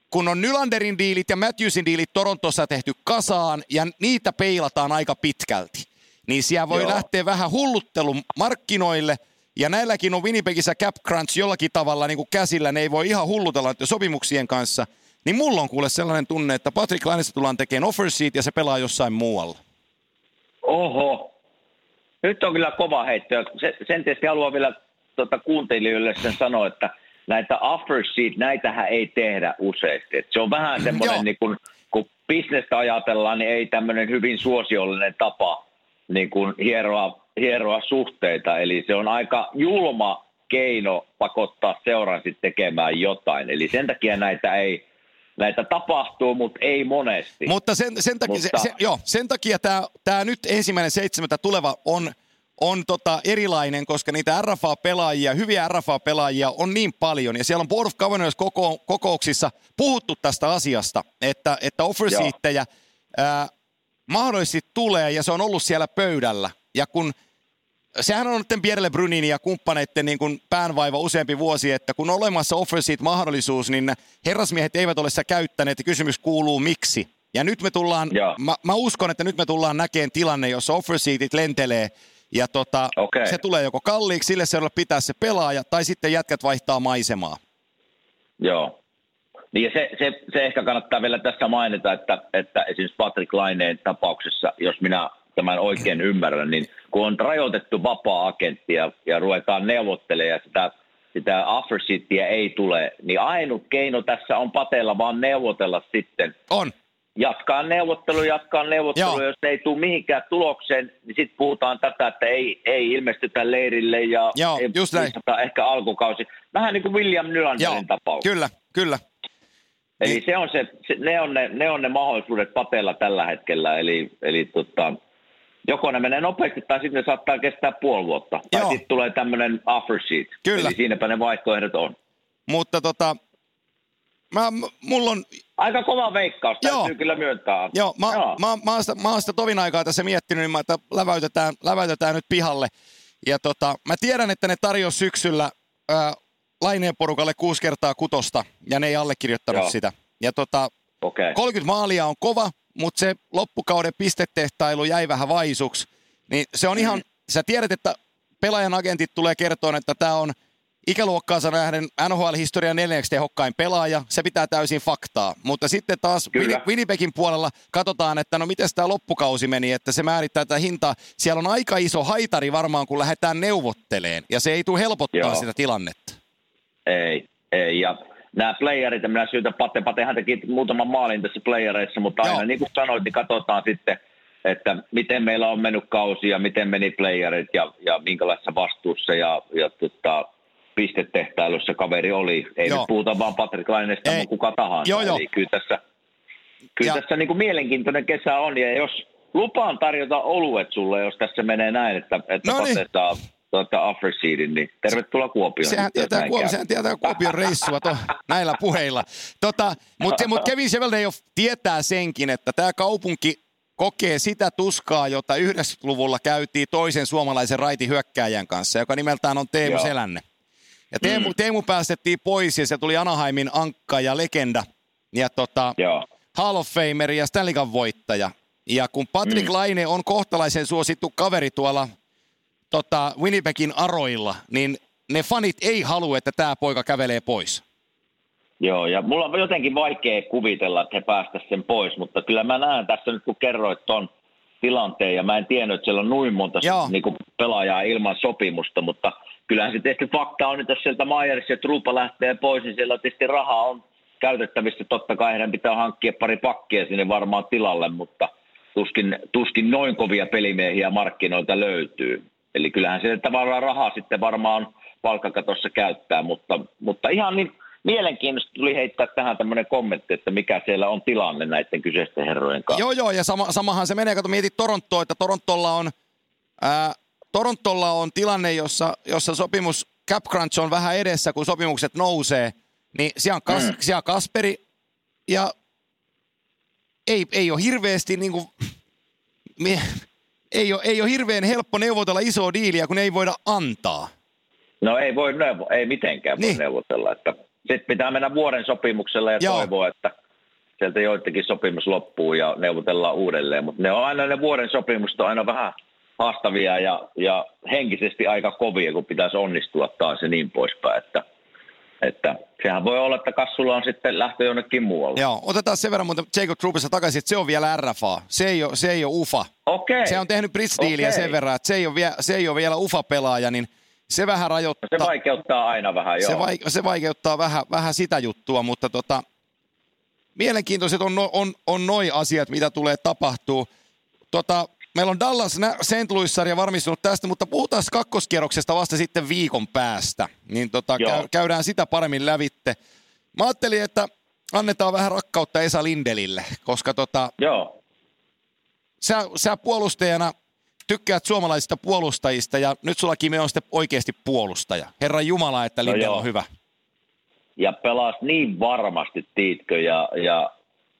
kun on Nylanderin diilit ja Matthewsin diilit Torontossa tehty kasaan ja niitä peilataan aika pitkälti, niin siellä voi Joo. lähteä vähän hulluttelun markkinoille – ja näilläkin on Winnipegissä cap crunch jollakin tavalla niin kuin käsillä, ne ei voi ihan hullutella sopimuksien kanssa. Niin mulla on kuule sellainen tunne, että Patrick Lainesta tullaan tekemään offer sheet ja se pelaa jossain muualla. Oho. Nyt on kyllä kova heitto. Sen tietysti haluan vielä tuota, kuuntelijoille sen sanoa, että näitä offer sheet, näitähän ei tehdä useasti. Et se on vähän semmoinen, niin kun, kun bisnestä ajatellaan, niin ei tämmöinen hyvin suosiollinen tapa niin kuin hieroa hieroa suhteita. Eli se on aika julma keino pakottaa seuran sitten tekemään jotain. Eli sen takia näitä ei, näitä tapahtuu, mutta ei monesti. Mutta sen, sen takia, mutta... Se, se, joo, sen takia tämä, tämä nyt ensimmäinen seitsemättä tuleva on, on tota erilainen, koska niitä RFA-pelaajia, hyviä RFA-pelaajia on niin paljon. Ja siellä on Board of Governors koko, kokouksissa puhuttu tästä asiasta, että, että offersiittejä mahdollisesti tulee ja se on ollut siellä pöydällä. Ja kun – sehän on nyt Pierre Brunin ja kumppaneiden niin kuin päänvaiva useampi vuosi, että kun on olemassa offerseat mahdollisuus, niin herrasmiehet eivät ole sitä käyttäneet ja kysymys kuuluu miksi. Ja nyt me tullaan, mä, mä, uskon, että nyt me tullaan näkemään tilanne, jossa offerseatit lentelee ja tota, okay. se tulee joko kalliiksi, sille seuraavalle pitää se pelaaja, tai sitten jätkät vaihtaa maisemaa. Joo. Niin ja se, se, se, ehkä kannattaa vielä tässä mainita, että, että esimerkiksi Patrick Laineen tapauksessa, jos minä tämän oikein ymmärrän, niin kun on rajoitettu vapaa-agentti ja, ja ruvetaan neuvottelemaan ja sitä, sitä offer ei tule, niin ainut keino tässä on pateella vaan neuvotella sitten. On. Jatkaa neuvottelu, jatkaa neuvottelu, Joo. jos ei tule mihinkään tulokseen, niin sitten puhutaan tätä, että ei, ei ilmestytä leirille ja Joo, ei just näin. ehkä alkukausi. Vähän niin kuin William Nylanderin tapaus. Kyllä, kyllä. Eli niin. se on se, se, ne, on ne, ne on ne mahdollisuudet pateella tällä hetkellä, eli, eli tota, joko ne menee nopeasti tai sitten ne saattaa kestää puoli vuotta. Joo. Tai sitten tulee tämmöinen offer sheet. Kyllä. Eli siinäpä ne vaihtoehdot on. Mutta tota, mä, mulla on... Aika kova veikkaus, Joo. täytyy kyllä myöntää. Joo, mä, Joo. Mä, mä, oon sitä, mä oon sitä tovin aikaa tässä miettinyt, niin mä, että läväytetään, läväytetään nyt pihalle. Ja tota, mä tiedän, että ne tarjosi syksyllä ää, Laineen porukalle kuusi kertaa kutosta, ja ne ei allekirjoittanut Joo. sitä. Ja tota, okay. 30 maalia on kova, mutta se loppukauden pistetehtailu jäi vähän vaisuksi. Niin se on ihan, sä tiedät, että pelaajan agentit tulee kertoa, että tämä on ikäluokkaansa nähden NHL-historian neljänneksi tehokkain pelaaja, se pitää täysin faktaa. Mutta sitten taas Kyllä. Winnipegin puolella katsotaan, että no miten tämä loppukausi meni, että se määrittää tätä hintaa. Siellä on aika iso haitari varmaan, kun lähdetään neuvotteleen, ja se ei tule helpottaa Joo. sitä tilannetta. Ei, ei, ja nämä playerit, ja minä syytän Pate, Patehan teki muutaman maalin tässä playereissa, mutta aina Joo. niin kuin sanoit, niin katsotaan sitten, että miten meillä on mennyt kausi ja miten meni playerit ja, ja minkälaisessa vastuussa ja, ja tota, pistetehtailussa kaveri oli. Ei Joo. nyt puhuta vaan Patrick Lainesta, mutta kuka tahansa. Joo, jo. Eli kyllä tässä, kyllä tässä niin kuin mielenkiintoinen kesä on ja jos lupaan tarjota oluet sulle, jos tässä menee näin, että, että no niin. Pate saa tuota, offer seedin, niin tervetuloa Kuopioon. Sehän tietää, Kuopio, sehän tietää Kuopion reissua to, näillä puheilla. Tota, Mutta mut Kevin Cheveldayoff tietää senkin, että tämä kaupunki kokee sitä tuskaa, jota 90-luvulla käytiin toisen suomalaisen raiti hyökkääjän kanssa, joka nimeltään on Teemu Joo. Selänne. Ja Teemu, mm. Teemu päästettiin pois ja se tuli Anaheimin ankka ja legenda ja tota, Hall of Famer ja Stanley voittaja. Ja kun Patrick mm. Laine on kohtalaisen suosittu kaveri tuolla tota, Winnipegin aroilla, niin ne fanit ei halua, että tämä poika kävelee pois. Joo, ja mulla on jotenkin vaikea kuvitella, että he päästäisivät sen pois, mutta kyllä mä näen tässä nyt, kun kerroit ton tilanteen, ja mä en tiennyt, että siellä on noin monta niin kuin pelaajaa ilman sopimusta, mutta kyllähän se tietysti fakta on, että jos sieltä Majerissa ja Trupa lähtee pois, niin siellä tietysti rahaa on käytettävissä. Totta kai heidän pitää hankkia pari pakkia sinne varmaan tilalle, mutta tuskin, tuskin noin kovia pelimiehiä markkinoilta löytyy. Eli kyllähän se tavallaan rahaa sitten varmaan palkkakatossa käyttää, mutta, mutta ihan niin mielenkiintoista tuli heittää tähän tämmöinen kommentti, että mikä siellä on tilanne näiden kyseisten herrojen kanssa. Joo, joo, ja sama, samahan se menee, kun mietit Torontoa, että Torontolla on, ää, Torontolla on tilanne, jossa, jossa sopimus cap crunch on vähän edessä, kun sopimukset nousee, niin siellä on, Kas, mm. siellä on Kasperi, ja ei, ei ole hirveästi niin kuin, ei ole, ei ole hirveän helppo neuvotella isoa diiliä, kun ei voida antaa. No ei voi neuvo, ei mitenkään voi niin. neuvotella. Että sitten pitää mennä vuoden sopimuksella ja Joo. toivoa, että sieltä joidenkin sopimus loppuu ja neuvotellaan uudelleen. Mutta ne on aina ne vuoden sopimukset on aina vähän haastavia ja, ja henkisesti aika kovia, kun pitäisi onnistua taas ja niin poispäin. Että, että sehän voi olla, että kassulla on sitten lähtö jonnekin muualle. Joo, otetaan sen verran muuten Jacob Troopissa takaisin, että se on vielä RFA. Se ei ole, se ei ole UFA. Okei. Se on tehnyt Brits okay. sen verran, että se ei ole, vie, se ei ole vielä UFA-pelaaja, niin – se vähän rajoittaa. Se vaikeuttaa aina vähän, joo. Se, vaik- se vaikeuttaa vähän, vähän sitä juttua, mutta tota, mielenkiintoiset on, no, on, on noi asiat, mitä tulee tapahtuu. Tota, meillä on Dallas St. Louis-sarja varmistunut tästä, mutta puhutaan kakkoskierroksesta vasta sitten viikon päästä. Niin tota, käy, käydään sitä paremmin lävitte. Mä ajattelin, että annetaan vähän rakkautta Esa Lindelille, koska tota, Joo. Sä, sä puolustajana – tykkäät suomalaisista puolustajista ja nyt sulla Kimi on sitten oikeasti puolustaja. Herran Jumala, että no Lindell on hyvä. Ja pelasi niin varmasti, Tiitkö, ja, ja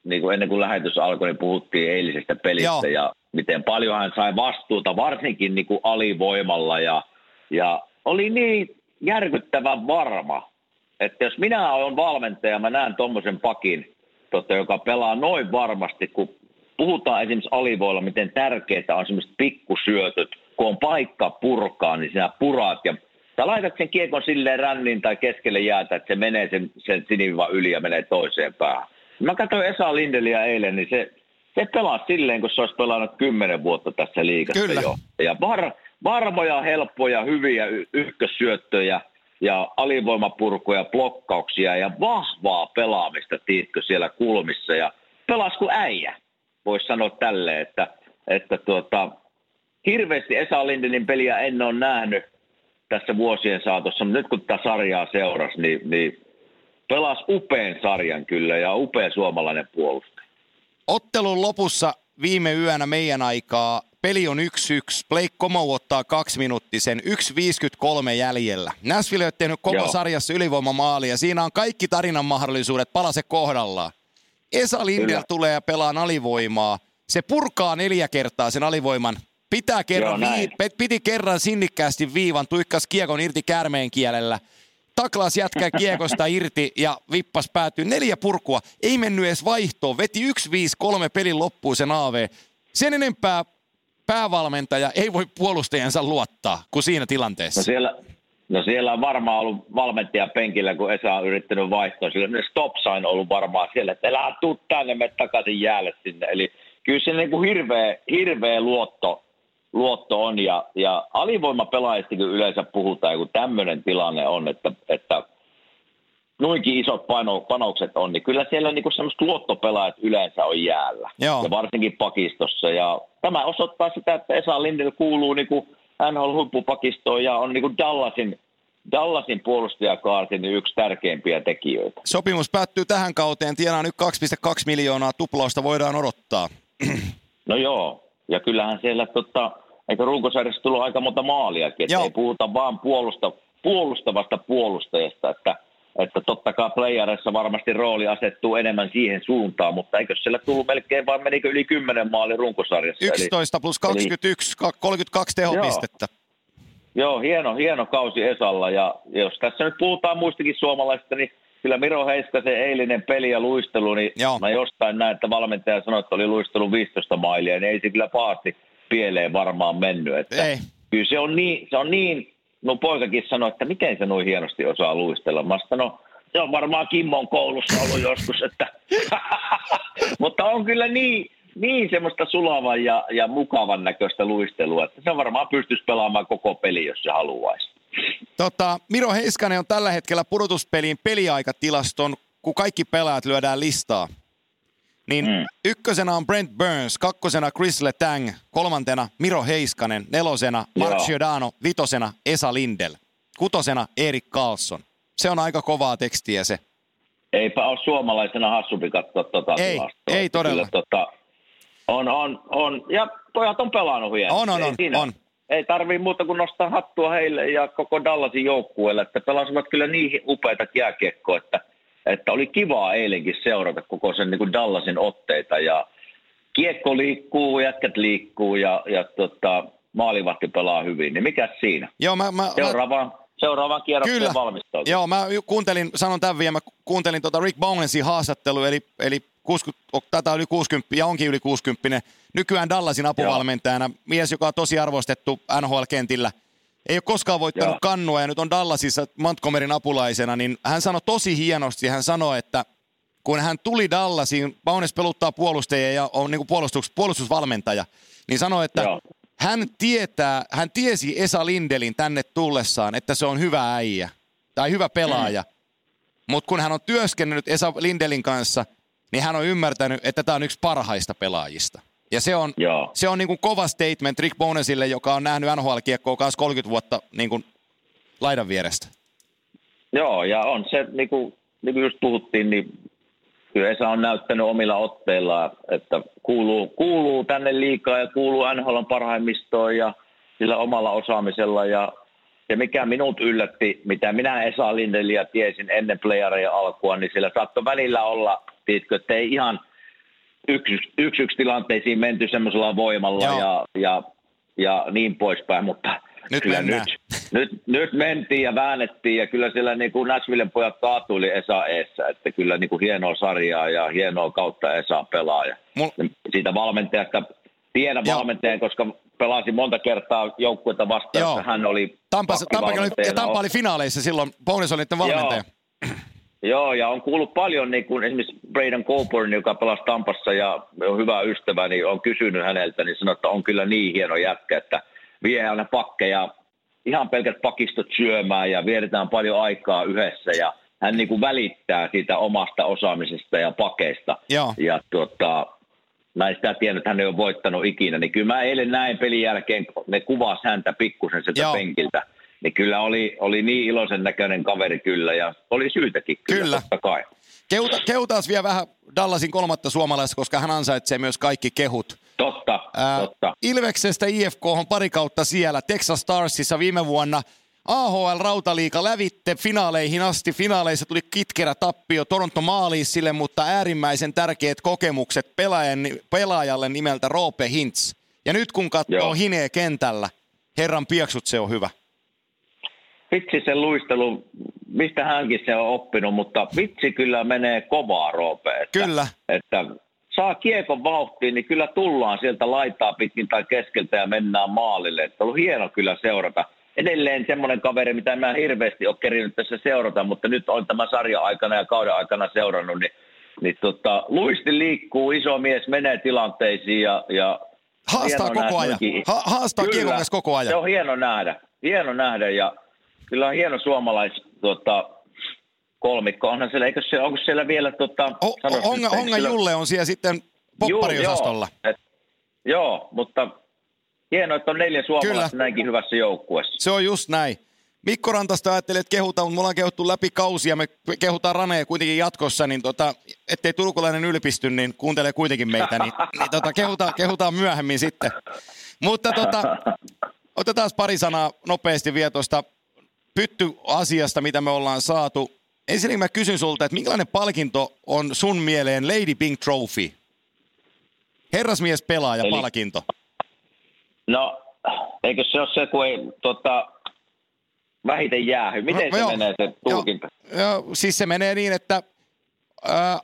niin kuin ennen kuin lähetys alkoi, niin puhuttiin eilisestä pelistä Joo. ja miten paljon hän sai vastuuta, varsinkin niin kuin alivoimalla ja, ja oli niin järkyttävän varma, että jos minä olen valmentaja, mä näen tuommoisen pakin, tota, joka pelaa noin varmasti, kun puhutaan esimerkiksi alivoilla, miten tärkeää on semmoiset pikkusyötöt, kun on paikka purkaa, niin sinä puraat ja Sä laitat sen kiekon silleen rännin tai keskelle jäätä, että se menee sen, sen sinivivan yli ja menee toiseen päähän. Mä katsoin Esa Lindeliä eilen, niin se, se pelaa silleen, kun se olisi pelannut kymmenen vuotta tässä liigassa Kyllä. jo. Ja var, varmoja, helppoja, hyviä y- ykkössyöttöjä ja alivoimapurkuja, blokkauksia ja vahvaa pelaamista, tiitkö, siellä kulmissa. Ja pelas kuin äijä voisi sanoa tälle, että, että tuota, hirveästi Esa Lindenin peliä en ole nähnyt tässä vuosien saatossa, mutta nyt kun tätä sarjaa seurasi, niin, niin pelasi upean sarjan kyllä ja upea suomalainen puolustaja. Ottelun lopussa viime yönä meidän aikaa peli on 1-1. Blake Como ottaa kaksi minuuttisen, 1.53 jäljellä. Nashville on tehnyt koko Joo. sarjassa ylivoimamaali ja siinä on kaikki tarinan mahdollisuudet palase kohdallaan. Esa Lindel tulee ja pelaa alivoimaa. Se purkaa neljä kertaa sen alivoiman. Pitää kerran Joo, vii, piti kerran sinnikkäästi viivan, tuikkas kiekon irti käärmeen kielellä. Taklas jätkää kiekosta irti ja vippas päätyy. Neljä purkua. Ei mennyt edes vaihtoon. Veti 1-5-3 pelin loppuun sen AV. Sen enempää päävalmentaja ei voi puolustajansa luottaa kuin siinä tilanteessa. No siellä, No siellä on varmaan ollut valmentaja penkillä, kun Esa on yrittänyt vaihtoa. Sillä ne stop sign ollut varmaan siellä, että elää tuu tänne, takaisin jäälle sinne. Eli kyllä se niin kuin hirveä, hirveä luotto, luotto on. Ja, ja alivoimapelaajista kun yleensä puhutaan, kun tämmöinen tilanne on, että, että noinkin isot pano, panokset on, niin kyllä siellä niin semmoista luottopelaajat yleensä on jäällä. Joo. Ja varsinkin pakistossa. Ja tämä osoittaa sitä, että Esa Lindel kuuluu niin kuin NHL-huippupakistoon ja on niin kuin Dallasin, Dallasin puolustajakaartin yksi tärkeimpiä tekijöitä. Sopimus päättyy tähän kauteen, tienaa nyt 2,2 miljoonaa tuplausta voidaan odottaa. No joo, ja kyllähän siellä tota, eikö runkosarjassa tullut aika monta maaliakin, että ei puhuta vaan puolusta, puolustavasta puolustajasta, että – että totta kai playerissa varmasti rooli asettuu enemmän siihen suuntaan, mutta eikö siellä tullut melkein vai menikö yli 10 maali runkosarjassa? 11 eli, plus 21, eli, 32 tehopistettä. Joo, joo hieno, hieno kausi Esalla ja jos tässä nyt puhutaan muistakin suomalaisista, niin kyllä Miro Heiskasen eilinen peli ja luistelu, niin joo. mä jostain näin, että valmentaja sanoi, että oli luistelu 15 mailia, niin ei se kyllä pahasti pieleen varmaan mennyt. Että ei. Kyllä se on niin, se on niin mun poikakin sanoi, että miten se noin hienosti osaa luistella. Mä sanoin, no se on varmaan Kimmon koulussa ollut joskus, että <laughs> mutta on kyllä niin, niin semmoista sulavan ja, ja mukavan näköistä luistelua, että se varmaan pystyisi pelaamaan koko peli, jos se haluaisi. Tota, Miro Heiskanen on tällä hetkellä pudotuspeliin peliaikatilaston, kun kaikki pelaajat lyödään listaa. Niin mm. ykkösenä on Brent Burns, kakkosena Chris Letang, kolmantena Miro Heiskanen, nelosena Mark Giordano, vitosena Esa Lindel, kutosena Erik Karlsson. Se on aika kovaa tekstiä se. Eipä ole suomalaisena hassumpi katsoa tuota Ei, tilastoa. ei todella. Kyllä, tota, on, on, on. Ja pojat on pelannut hienosti. On, on, ei on, siinä- on. Ei tarvii muuta kuin nostaa hattua heille ja koko Dallasin joukkueelle, että pelasivat kyllä niin upeita jääkiekkoa, että, että oli kivaa eilenkin seurata koko sen niin kuin Dallasin otteita ja kiekko liikkuu, jätkät liikkuu ja, ja tota, maalivahti pelaa hyvin, niin mikä siinä? Joo, mä, mä, mä, Seuraavaan, kierrokseen Kyllä. valmistautuu. Joo, mä kuuntelin, sanon tämän vielä, mä kuuntelin tota Rick Bowensin haastattelu, eli, eli 60, o- taitaa yli 60 ja onkin yli 60, nykyään Dallasin apuvalmentajana, mies, joka on tosi arvostettu NHL-kentillä. Ei ole koskaan voittanut Joo. kannua ja nyt on Dallasissa Montgomeryn apulaisena, niin hän sanoi tosi hienosti, hän sanoi, että kun hän tuli Dallasiin, Bownes peluttaa puolustajia ja on niin puolustus, puolustusvalmentaja, niin sanoi, että Joo. hän tietää, hän tiesi Esa Lindelin tänne tullessaan, että se on hyvä äijä tai hyvä pelaaja. Mm. Mutta kun hän on työskennellyt Esa Lindelin kanssa, niin hän on ymmärtänyt, että tämä on yksi parhaista pelaajista. Ja se on, Joo. se on niin kuin kova statement Rick Bonesille, joka on nähnyt NHL-kiekkoa kanssa 30 vuotta niin kuin laidan vierestä. Joo, ja on se, niin kuin, niin kuin just puhuttiin, niin kyllä Esa on näyttänyt omilla otteillaan, että kuuluu, kuuluu tänne liikaa ja kuuluu NHLn parhaimmistoon ja sillä omalla osaamisella. Ja, ja mikä minut yllätti, mitä minä Esa Lindeliä tiesin ennen playereja alkua, niin sillä saattoi välillä olla, tiedätkö, että ei ihan yksi, yksi, yksi tilanteisiin menty semmoisella voimalla Joo. ja, ja, ja niin poispäin, mutta Nyt kyllä mennään. nyt, nyt, nyt mentiin ja väännettiin ja kyllä siellä niin kuin Nashvillen pojat kaatuili Esa eessä, että kyllä niin kuin hienoa sarjaa ja hienoa kautta Esa pelaaja. Mul- Siitä valmentajasta tiedän Joo. valmentajan, koska pelasi monta kertaa joukkuetta vastaan, Joo. hän oli Tampa, Tampakin oli, ja. Tampa oli finaaleissa silloin, Bones oli niiden valmentaja. Joo, ja on kuullut paljon, niin kuin esimerkiksi Braden Coburn, joka pelasi Tampassa ja on hyvä ystävä, niin on kysynyt häneltä, niin sanoi, että on kyllä niin hieno jätkä, että vie aina pakkeja, ihan pelkät pakistot syömään ja vietetään paljon aikaa yhdessä ja hän niin kuin välittää siitä omasta osaamisesta ja pakeista. Joo. Ja tuota, mä en sitä tiennyt, että hän ei ole voittanut ikinä, niin kyllä mä eilen näin pelin jälkeen, ne kuvasi häntä pikkusen sieltä Joo. penkiltä, niin kyllä oli, oli niin iloisen näköinen kaveri kyllä ja oli syytäkin kyllä, Kyllä. totta kai. Kehuta, kehutaas vielä vähän Dallasin kolmatta suomalaista, koska hän ansaitsee myös kaikki kehut. Totta, Ää, totta. Ilveksestä IFK on pari kautta siellä. Texas Starsissa viime vuonna AHL Rautaliiga lävitte finaaleihin asti. Finaaleissa tuli kitkerä tappio Toronto maaliin sille, mutta äärimmäisen tärkeät kokemukset pelaajan, pelaajalle nimeltä Roope Hintz. Ja nyt kun katsoo Joo. Hinee kentällä, herran pieksut se on hyvä. Vitsi se luistelu, mistä hänkin se on oppinut, mutta vitsi kyllä menee kovaa Roope. Että, Kyllä. Että saa kiekon vauhtiin, niin kyllä tullaan sieltä laitaa pitkin tai keskeltä ja mennään maalille. Että on ollut hieno kyllä seurata. Edelleen semmoinen kaveri, mitä mä hirveästi ole kerinyt tässä seurata, mutta nyt on tämä sarja aikana ja kauden aikana seurannut, niin, niin tota, luisti liikkuu, iso mies menee tilanteisiin ja, ja Haastaa koko ajan. Ha- haastaa kiekon koko ajan. Se on hieno nähdä. Hieno nähdä ja kyllä on hieno suomalais tota, kolmikko. Onhan siellä, eikö se, onko siellä vielä tota, O- nyt, eikö Honga siellä- Julle on siellä sitten poppariosastolla. Joo, et, joo, mutta hienoa, että on neljä suomalaista Kyllä. näinkin hyvässä joukkueessa. Se on just näin. Mikko Rantasta ajattelee, että kehutaan, mutta me ollaan kehuttu läpi kausia, me kehutaan Ranea kuitenkin jatkossa, niin tota, ettei turkulainen ylpisty, niin kuuntelee kuitenkin meitä, niin, <laughs> niin tota, kehutaan, kehutaan myöhemmin sitten. Mutta tota, otetaan pari sanaa nopeasti vielä tuosta pyttyasiasta, mitä me ollaan saatu. Ensinnäkin mä kysyn sulta, että minkälainen palkinto on sun mieleen Lady Pink Trophy? Herrasmies pelaaja Eli- palkinto. No, eikö se ole se, kun ei tota, vähiten jäähy? Miten se joo, menee se tulkinta? Joo, joo, siis se menee niin, että ää,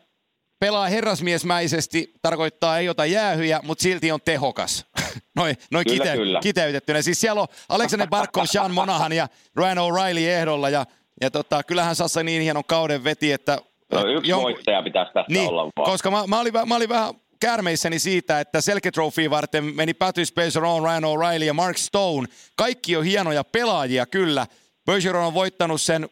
pelaa herrasmiesmäisesti, tarkoittaa ei ota jäähyjä, mutta silti on tehokas. <laughs> noin noi Kyllä, kite, kyllä. kiteytettynä. Siis siellä on Alexander Barkov, Sean Monahan ja Ryan O'Reilly ehdolla ja, ja tota, kyllähän Sassa niin hienon kauden veti, että... No, yksi jon- voittaja pitäisi tästä niin, olla vaan. koska mä, mä, olin, mä olin vähän käärmeissäni siitä, että Selke Trophy varten meni Patrice Bergeron, Ryan O'Reilly ja Mark Stone. Kaikki on hienoja pelaajia kyllä. Bergeron on voittanut sen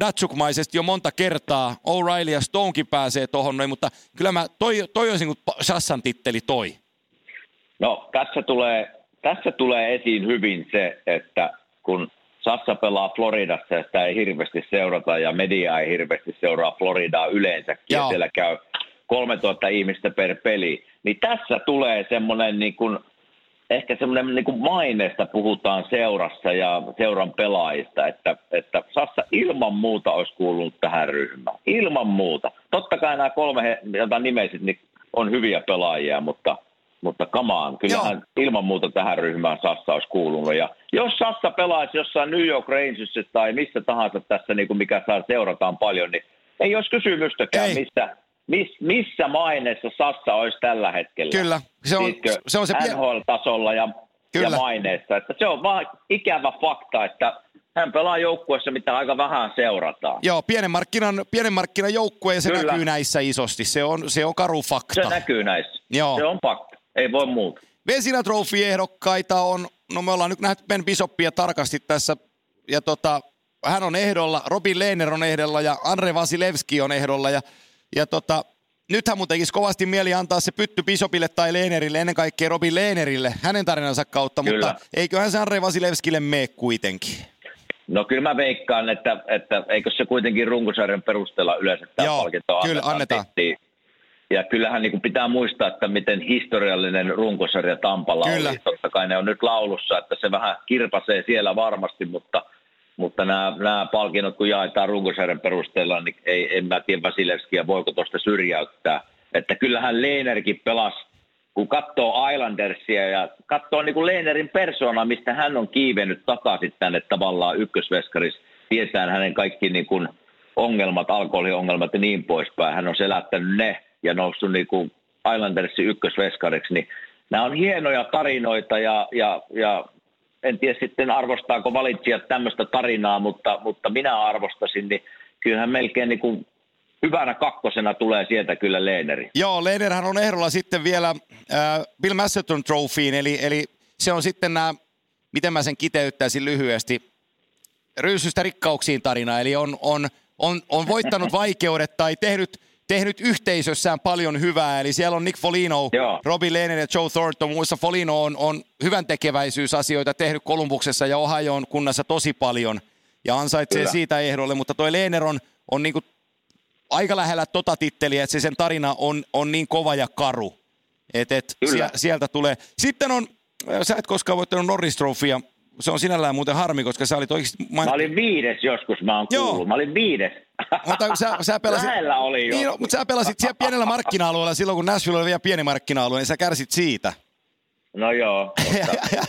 Datsukmaisesti jo monta kertaa. O'Reilly ja Stonekin pääsee tohon noin, mutta kyllä mä, toi, toi olisi niin kuin Sassan titteli toi. No tässä tulee, tässä tulee esiin hyvin se, että kun Sassa pelaa Floridassa ja sitä ei hirveästi seurata ja media ei hirveästi seuraa Floridaa yleensäkin Joo. ja siellä käy 3000 ihmistä per peli, niin tässä tulee semmoinen niin kuin, ehkä semmoinen niin kuin maineesta puhutaan seurassa ja seuran pelaajista, että, että Sassa ilman muuta olisi kuulunut tähän ryhmään. Ilman muuta. Totta kai nämä kolme, jota nimesit, niin on hyviä pelaajia, mutta, mutta kamaan, kyllähän ilman muuta tähän ryhmään Sassa olisi kuulunut. Ja jos Sassa pelaisi jossain New York Rangersissa tai missä tahansa tässä, niin kuin mikä saa seurataan paljon, niin ei olisi kysymystäkään, Ei. missä, miss, missä maineessa Sassa olisi tällä hetkellä. Kyllä, se on, Tiedätkö, se, on se NHL-tasolla ja, ja Kyllä. maineessa. Että se on vaan ikävä fakta, että hän pelaa joukkueessa, mitä aika vähän seurataan. Joo, pienen markkinan, pienen markkinan joukkue ja se Kyllä. näkyy näissä isosti. Se on, se on karu fakta. Se näkyy näissä. Joo. Se on fakta. Ei voi muuta. Vesina Trophy-ehdokkaita on, no me ollaan nyt nähty Ben Bisoppia tarkasti tässä, ja tota, hän on ehdolla, Robin Lehner on ehdolla ja Andre Vasilevski on ehdolla, ja, ja tota, nythän mun tekisi kovasti mieli antaa se pytty Bisopille tai Lehnerille, ennen kaikkea Robin Lehnerille, hänen tarinansa kautta, Kyllä. mutta eiköhän se Andre Vasilevskille mene kuitenkin. No kyllä mä veikkaan, että, että eikö se kuitenkin runkosarjan perusteella yleensä tämä Joo, palkinto kyllä, annetaan. Niin- Ja kyllähän niin kuin pitää muistaa, että miten historiallinen runkosarja Tampalla Kyllä. oli. Totta kai ne on nyt laulussa, että se vähän kirpasee siellä varmasti, mutta, mutta nämä, nämä palkinnot kun jaetaan runkosarjan perusteella, niin ei, en mä tiedä Vasilevskia voiko tuosta syrjäyttää. Että kyllähän Leenerkin pelasi, kun katsoo Islandersia ja katsoo niin kuin Leenerin persoona, mistä hän on kiivennyt takaisin tänne tavallaan ykkösveskarissa, tietää hänen kaikki niin kuin ongelmat, alkoholiongelmat ja niin poispäin. Hän on selättänyt ne ja noussut niin kuin Islandersin ykkösveskariksi, niin nämä on hienoja tarinoita ja, ja, ja en tiedä sitten arvostaako valitsijat tämmöistä tarinaa, mutta, mutta minä arvostasin, niin kyllähän melkein niin kuin hyvänä kakkosena tulee sieltä kyllä Leeneri. Joo, Lehnerhän on ehdolla sitten vielä äh, Bill Masterton Trophyin, eli, eli se on sitten nämä, miten mä sen kiteyttäisin lyhyesti, ryysystä rikkauksiin tarina, eli on, on, on, on voittanut vaikeudet tai tehnyt, tehnyt yhteisössään paljon hyvää, eli siellä on Nick Folino, Joo. Robbie Lehner ja Joe Thornton, muissa Folino on, on hyvän tekeväisyysasioita tehnyt Kolumbuksessa ja Ohioon kunnassa tosi paljon ja ansaitsee Kyllä. siitä ehdolle, mutta toi Lehner on, on niinku aika lähellä tota titteliä, että se sen tarina on, on niin kova ja karu. Et, et Kyllä. sieltä tulee. Sitten on, sä et koskaan voittanut Norris se on sinällään muuten harmi, koska sä olit oikeasti... Mä olin viides joskus, mä oon Joo. kuullut. Mä olin viides. Mutta sä, sä pelasit, Lähellä oli jo. niin, no, mutta sä pelasit siellä pienellä markkina-alueella silloin, kun Nashville oli vielä pieni markkina-alue, niin sä kärsit siitä. No joo, totta.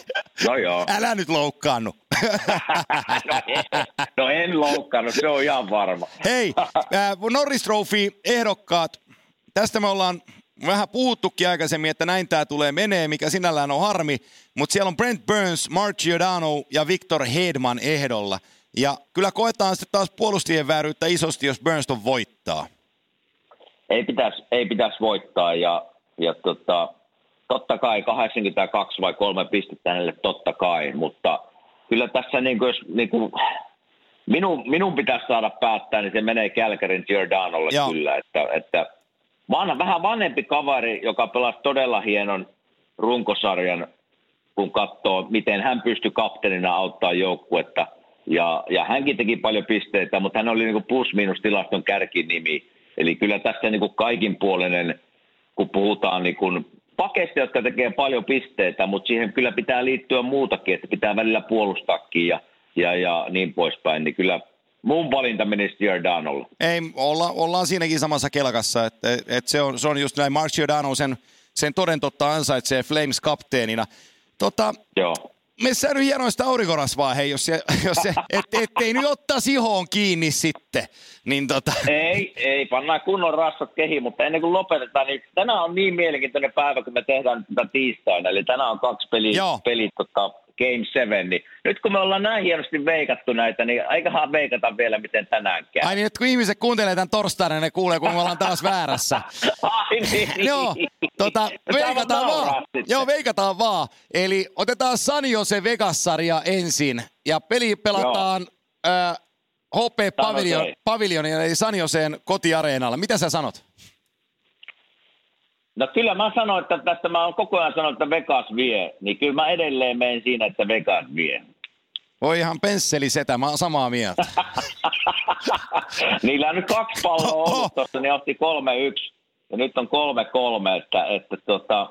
No joo. <laughs> Älä nyt loukkaannu. <laughs> No en, no en loukkaannut, se on ihan varma. Hei, äh, Norris Trophy ehdokkaat, tästä me ollaan vähän puhuttukin aikaisemmin, että näin tämä tulee menee, mikä sinällään on harmi, mutta siellä on Brent Burns, Mark Giordano ja Victor Hedman ehdolla. Ja kyllä koetaan sitten taas puolustien vääryyttä isosti, jos Burnston voittaa. Ei pitäisi ei pitäis voittaa ja, ja tota, totta kai 82 vai kolme pistettä hänelle totta kai, mutta kyllä tässä niin kuin, jos niin kuin, minun, minun pitäisi saada päättää, niin se menee Kälkärin Giordanolle Joo. kyllä, että, että vanha, vähän vanhempi kaveri, joka pelasi todella hienon runkosarjan, kun katsoo, miten hän pystyi kapteenina auttaa joukkuetta. Ja, ja hänkin teki paljon pisteitä, mutta hän oli niin plus-miinus tilaston kärkinimi. Eli kyllä tässä niin kuin kaikin puolinen, kun puhutaan niin kuin pakeista, jotka tekee paljon pisteitä, mutta siihen kyllä pitää liittyä muutakin, että pitää välillä puolustaakin ja, ja, ja niin poispäin. Niin kyllä mun valinta menisi Giordanolle. Ei, olla, ollaan siinäkin samassa kelkassa, että et se, on, se on just näin. Mark Giordano sen, sen toden totta ansaitsee Flames kapteenina. Tota, Joo. meissä nyt hienoista aurinkorasvaa, hei, jos se, jos se <laughs> et, ettei nyt ottaa sihoon kiinni sitten. Niin tota. Ei, ei, pannaan kunnon rasvat kehiin, mutta ennen kuin lopetetaan, niin tänään on niin mielenkiintoinen päivä, kun me tehdään tätä tiistaina, eli tänään on kaksi peliä, pelit tota, Game 7, niin nyt kun me ollaan näin hienosti veikattu näitä, niin aikahan veikata vielä, miten tänään käy. Ai niin, että kun ihmiset kuuntelee tämän torstaina, niin ne kuulee, kun me ollaan taas väärässä. <laughs> Ai niin. Joo, tota, veikataan vaan. Joo, veikataan vaan. Eli otetaan San Jose Vegas-sarja ensin, ja peli pelataan äh, HP Pavilion, Pavilionin, eli San Joseen kotiareenalla. Mitä sä sanot? No kyllä mä sanoin, että tästä mä oon koko ajan sanonut, että Vegas vie. Niin kyllä mä edelleen menen siinä, että Vegas vie. Voi ihan pensseli setä, mä oon samaa mieltä. <laughs> Niillä on nyt kaksi palloa ollut tuossa, ne otti kolme yksi. Ja nyt on kolme kolme, että, että tota,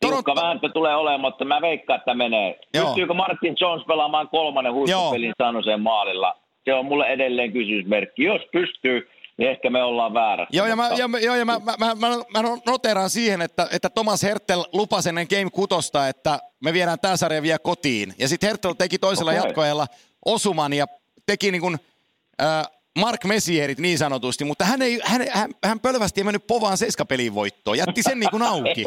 Tiukka vääntö tulee olemaan, mutta mä veikkaan, että menee. Joo. Pystyykö Martin Jones pelaamaan kolmannen huippupelin Sanoseen maalilla? Se on mulle edelleen kysymysmerkki. Jos pystyy, niin ehkä me ollaan väärässä. Joo, ja mä, ja, joo, ja mä, mä, mä, mä, mä noteraan siihen, että, että Thomas Hertel lupasi ennen Game Kutosta, että me viedään tämä sarja vielä kotiin. Ja sitten Hertel teki toisella okay. jatkoajalla osuman ja teki niin kuin, äh, Mark Messierit niin sanotusti, mutta hän, ei, hän, hän, hän pölvästi ei mennyt povaan seiskapeliin voittoon. Jätti sen niin kuin auki.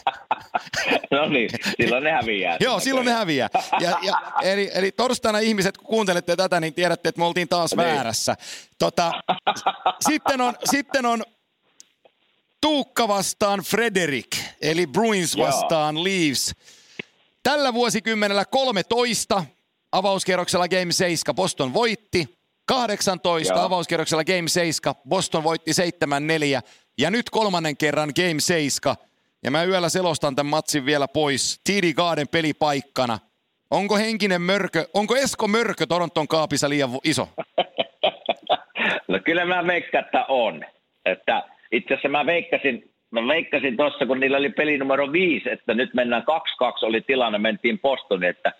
<laughs> no niin, silloin ne häviää. Joo, silloin ne häviää. Ja, ja, eli, eli torstaina ihmiset, kun kuuntelette tätä, niin tiedätte, että me oltiin taas niin. väärässä. Tota, sitten, on, sitten on Tuukka vastaan Frederick, eli Bruins vastaan Joo. Leaves. Tällä vuosikymmenellä 13 avauskierroksella Game 7 Boston voitti. 18 Joo. avauskierroksella Game 7, Boston voitti 7-4 ja nyt kolmannen kerran Game 7. Ja mä yöllä selostan tämän matsin vielä pois. TD Garden pelipaikkana. Onko henkinen mörkö, onko Esko Mörkö Toronton kaapissa liian iso? <laughs> no kyllä mä veikkaan, että on. Että itse asiassa mä veikkasin, mä veikkasin tuossa, kun niillä oli peli numero 5, että nyt mennään 2-2 oli tilanne, mentiin Bostoniin, että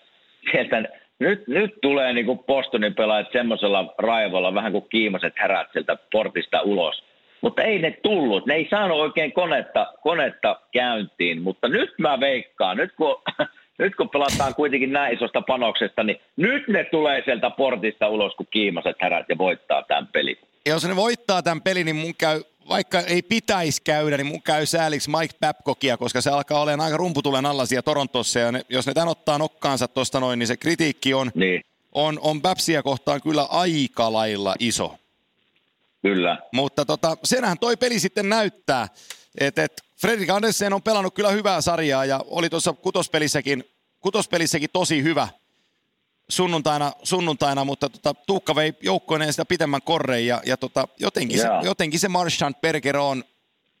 sieltä nyt, nyt tulee niin kuin Bostonin pelaajat semmoisella raivolla, vähän kuin kiimaset härät sieltä portista ulos. Mutta ei ne tullut, ne ei saanut oikein konetta, konetta käyntiin, mutta nyt mä veikkaan, nyt kun, <laughs> nyt kun pelataan kuitenkin näin isosta panoksesta, niin nyt ne tulee sieltä portista ulos kuin kiimaset härät ja voittaa tämän pelin. Jos ne voittaa tämän pelin, niin mun käy vaikka ei pitäisi käydä, niin mun käy sääliksi Mike Babcockia, koska se alkaa olemaan aika rumputulen alla siellä Torontossa. Ja ne, jos ne tämän ottaa nokkaansa tuosta noin, niin se kritiikki on, niin. on, on Babsia kohtaan kyllä aika lailla iso. Kyllä. Mutta tota, senhän toi peli sitten näyttää, että et Fredrik Andersen on pelannut kyllä hyvää sarjaa ja oli tuossa kutospelissäkin, kutospelissäkin tosi hyvä – sunnuntaina, sunnuntaina mutta tota, Tuukka vei joukkoineen sitä pitemmän korreen ja, ja tota, jotenkin, yeah. se, jotenkin se Marchand Berger on,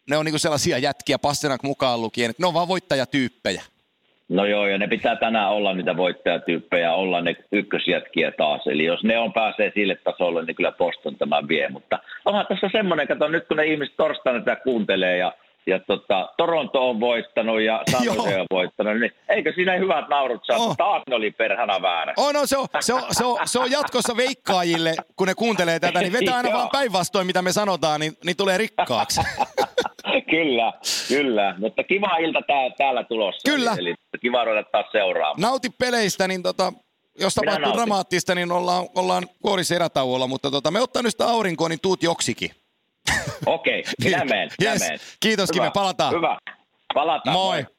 ne on niinku sellaisia jätkiä, Pastenak mukaan lukien, että ne on vaan voittajatyyppejä. No joo, ja ne pitää tänään olla niitä voittajatyyppejä, olla ne ykkösjätkiä taas. Eli jos ne on pääsee sille tasolle, niin kyllä Poston tämän vie. Mutta onhan tässä semmoinen, kato nyt kun ne ihmiset torstaina tätä kuuntelee ja ja tota, Toronto on voittanut ja San Jose on voittanut, niin eikö siinä hyvät naurut saa? Oh. Taas ne oli perhana väärä. Oh, no, se, on, se, on, se, on, se on jatkossa veikkaajille, kun ne kuuntelee tätä, niin vetää aina vaan päinvastoin, mitä me sanotaan, niin, niin tulee rikkaaksi. <laughs> kyllä, kyllä. Mutta kiva ilta tää, täällä tulossa. Kyllä. Eli, eli kiva ruveta taas seuraamaan. Nauti peleistä, niin tota, jos tapahtuu dramaattista, niin ollaan, ollaan kuorissa erätauolla, mutta tota, me ottaa nyt sitä aurinkoa, niin tuut joksikin. Okei, okay, minä menen. Yes. Kiitos. Kime, palataan. Hyvä, palataan. Moi. moi.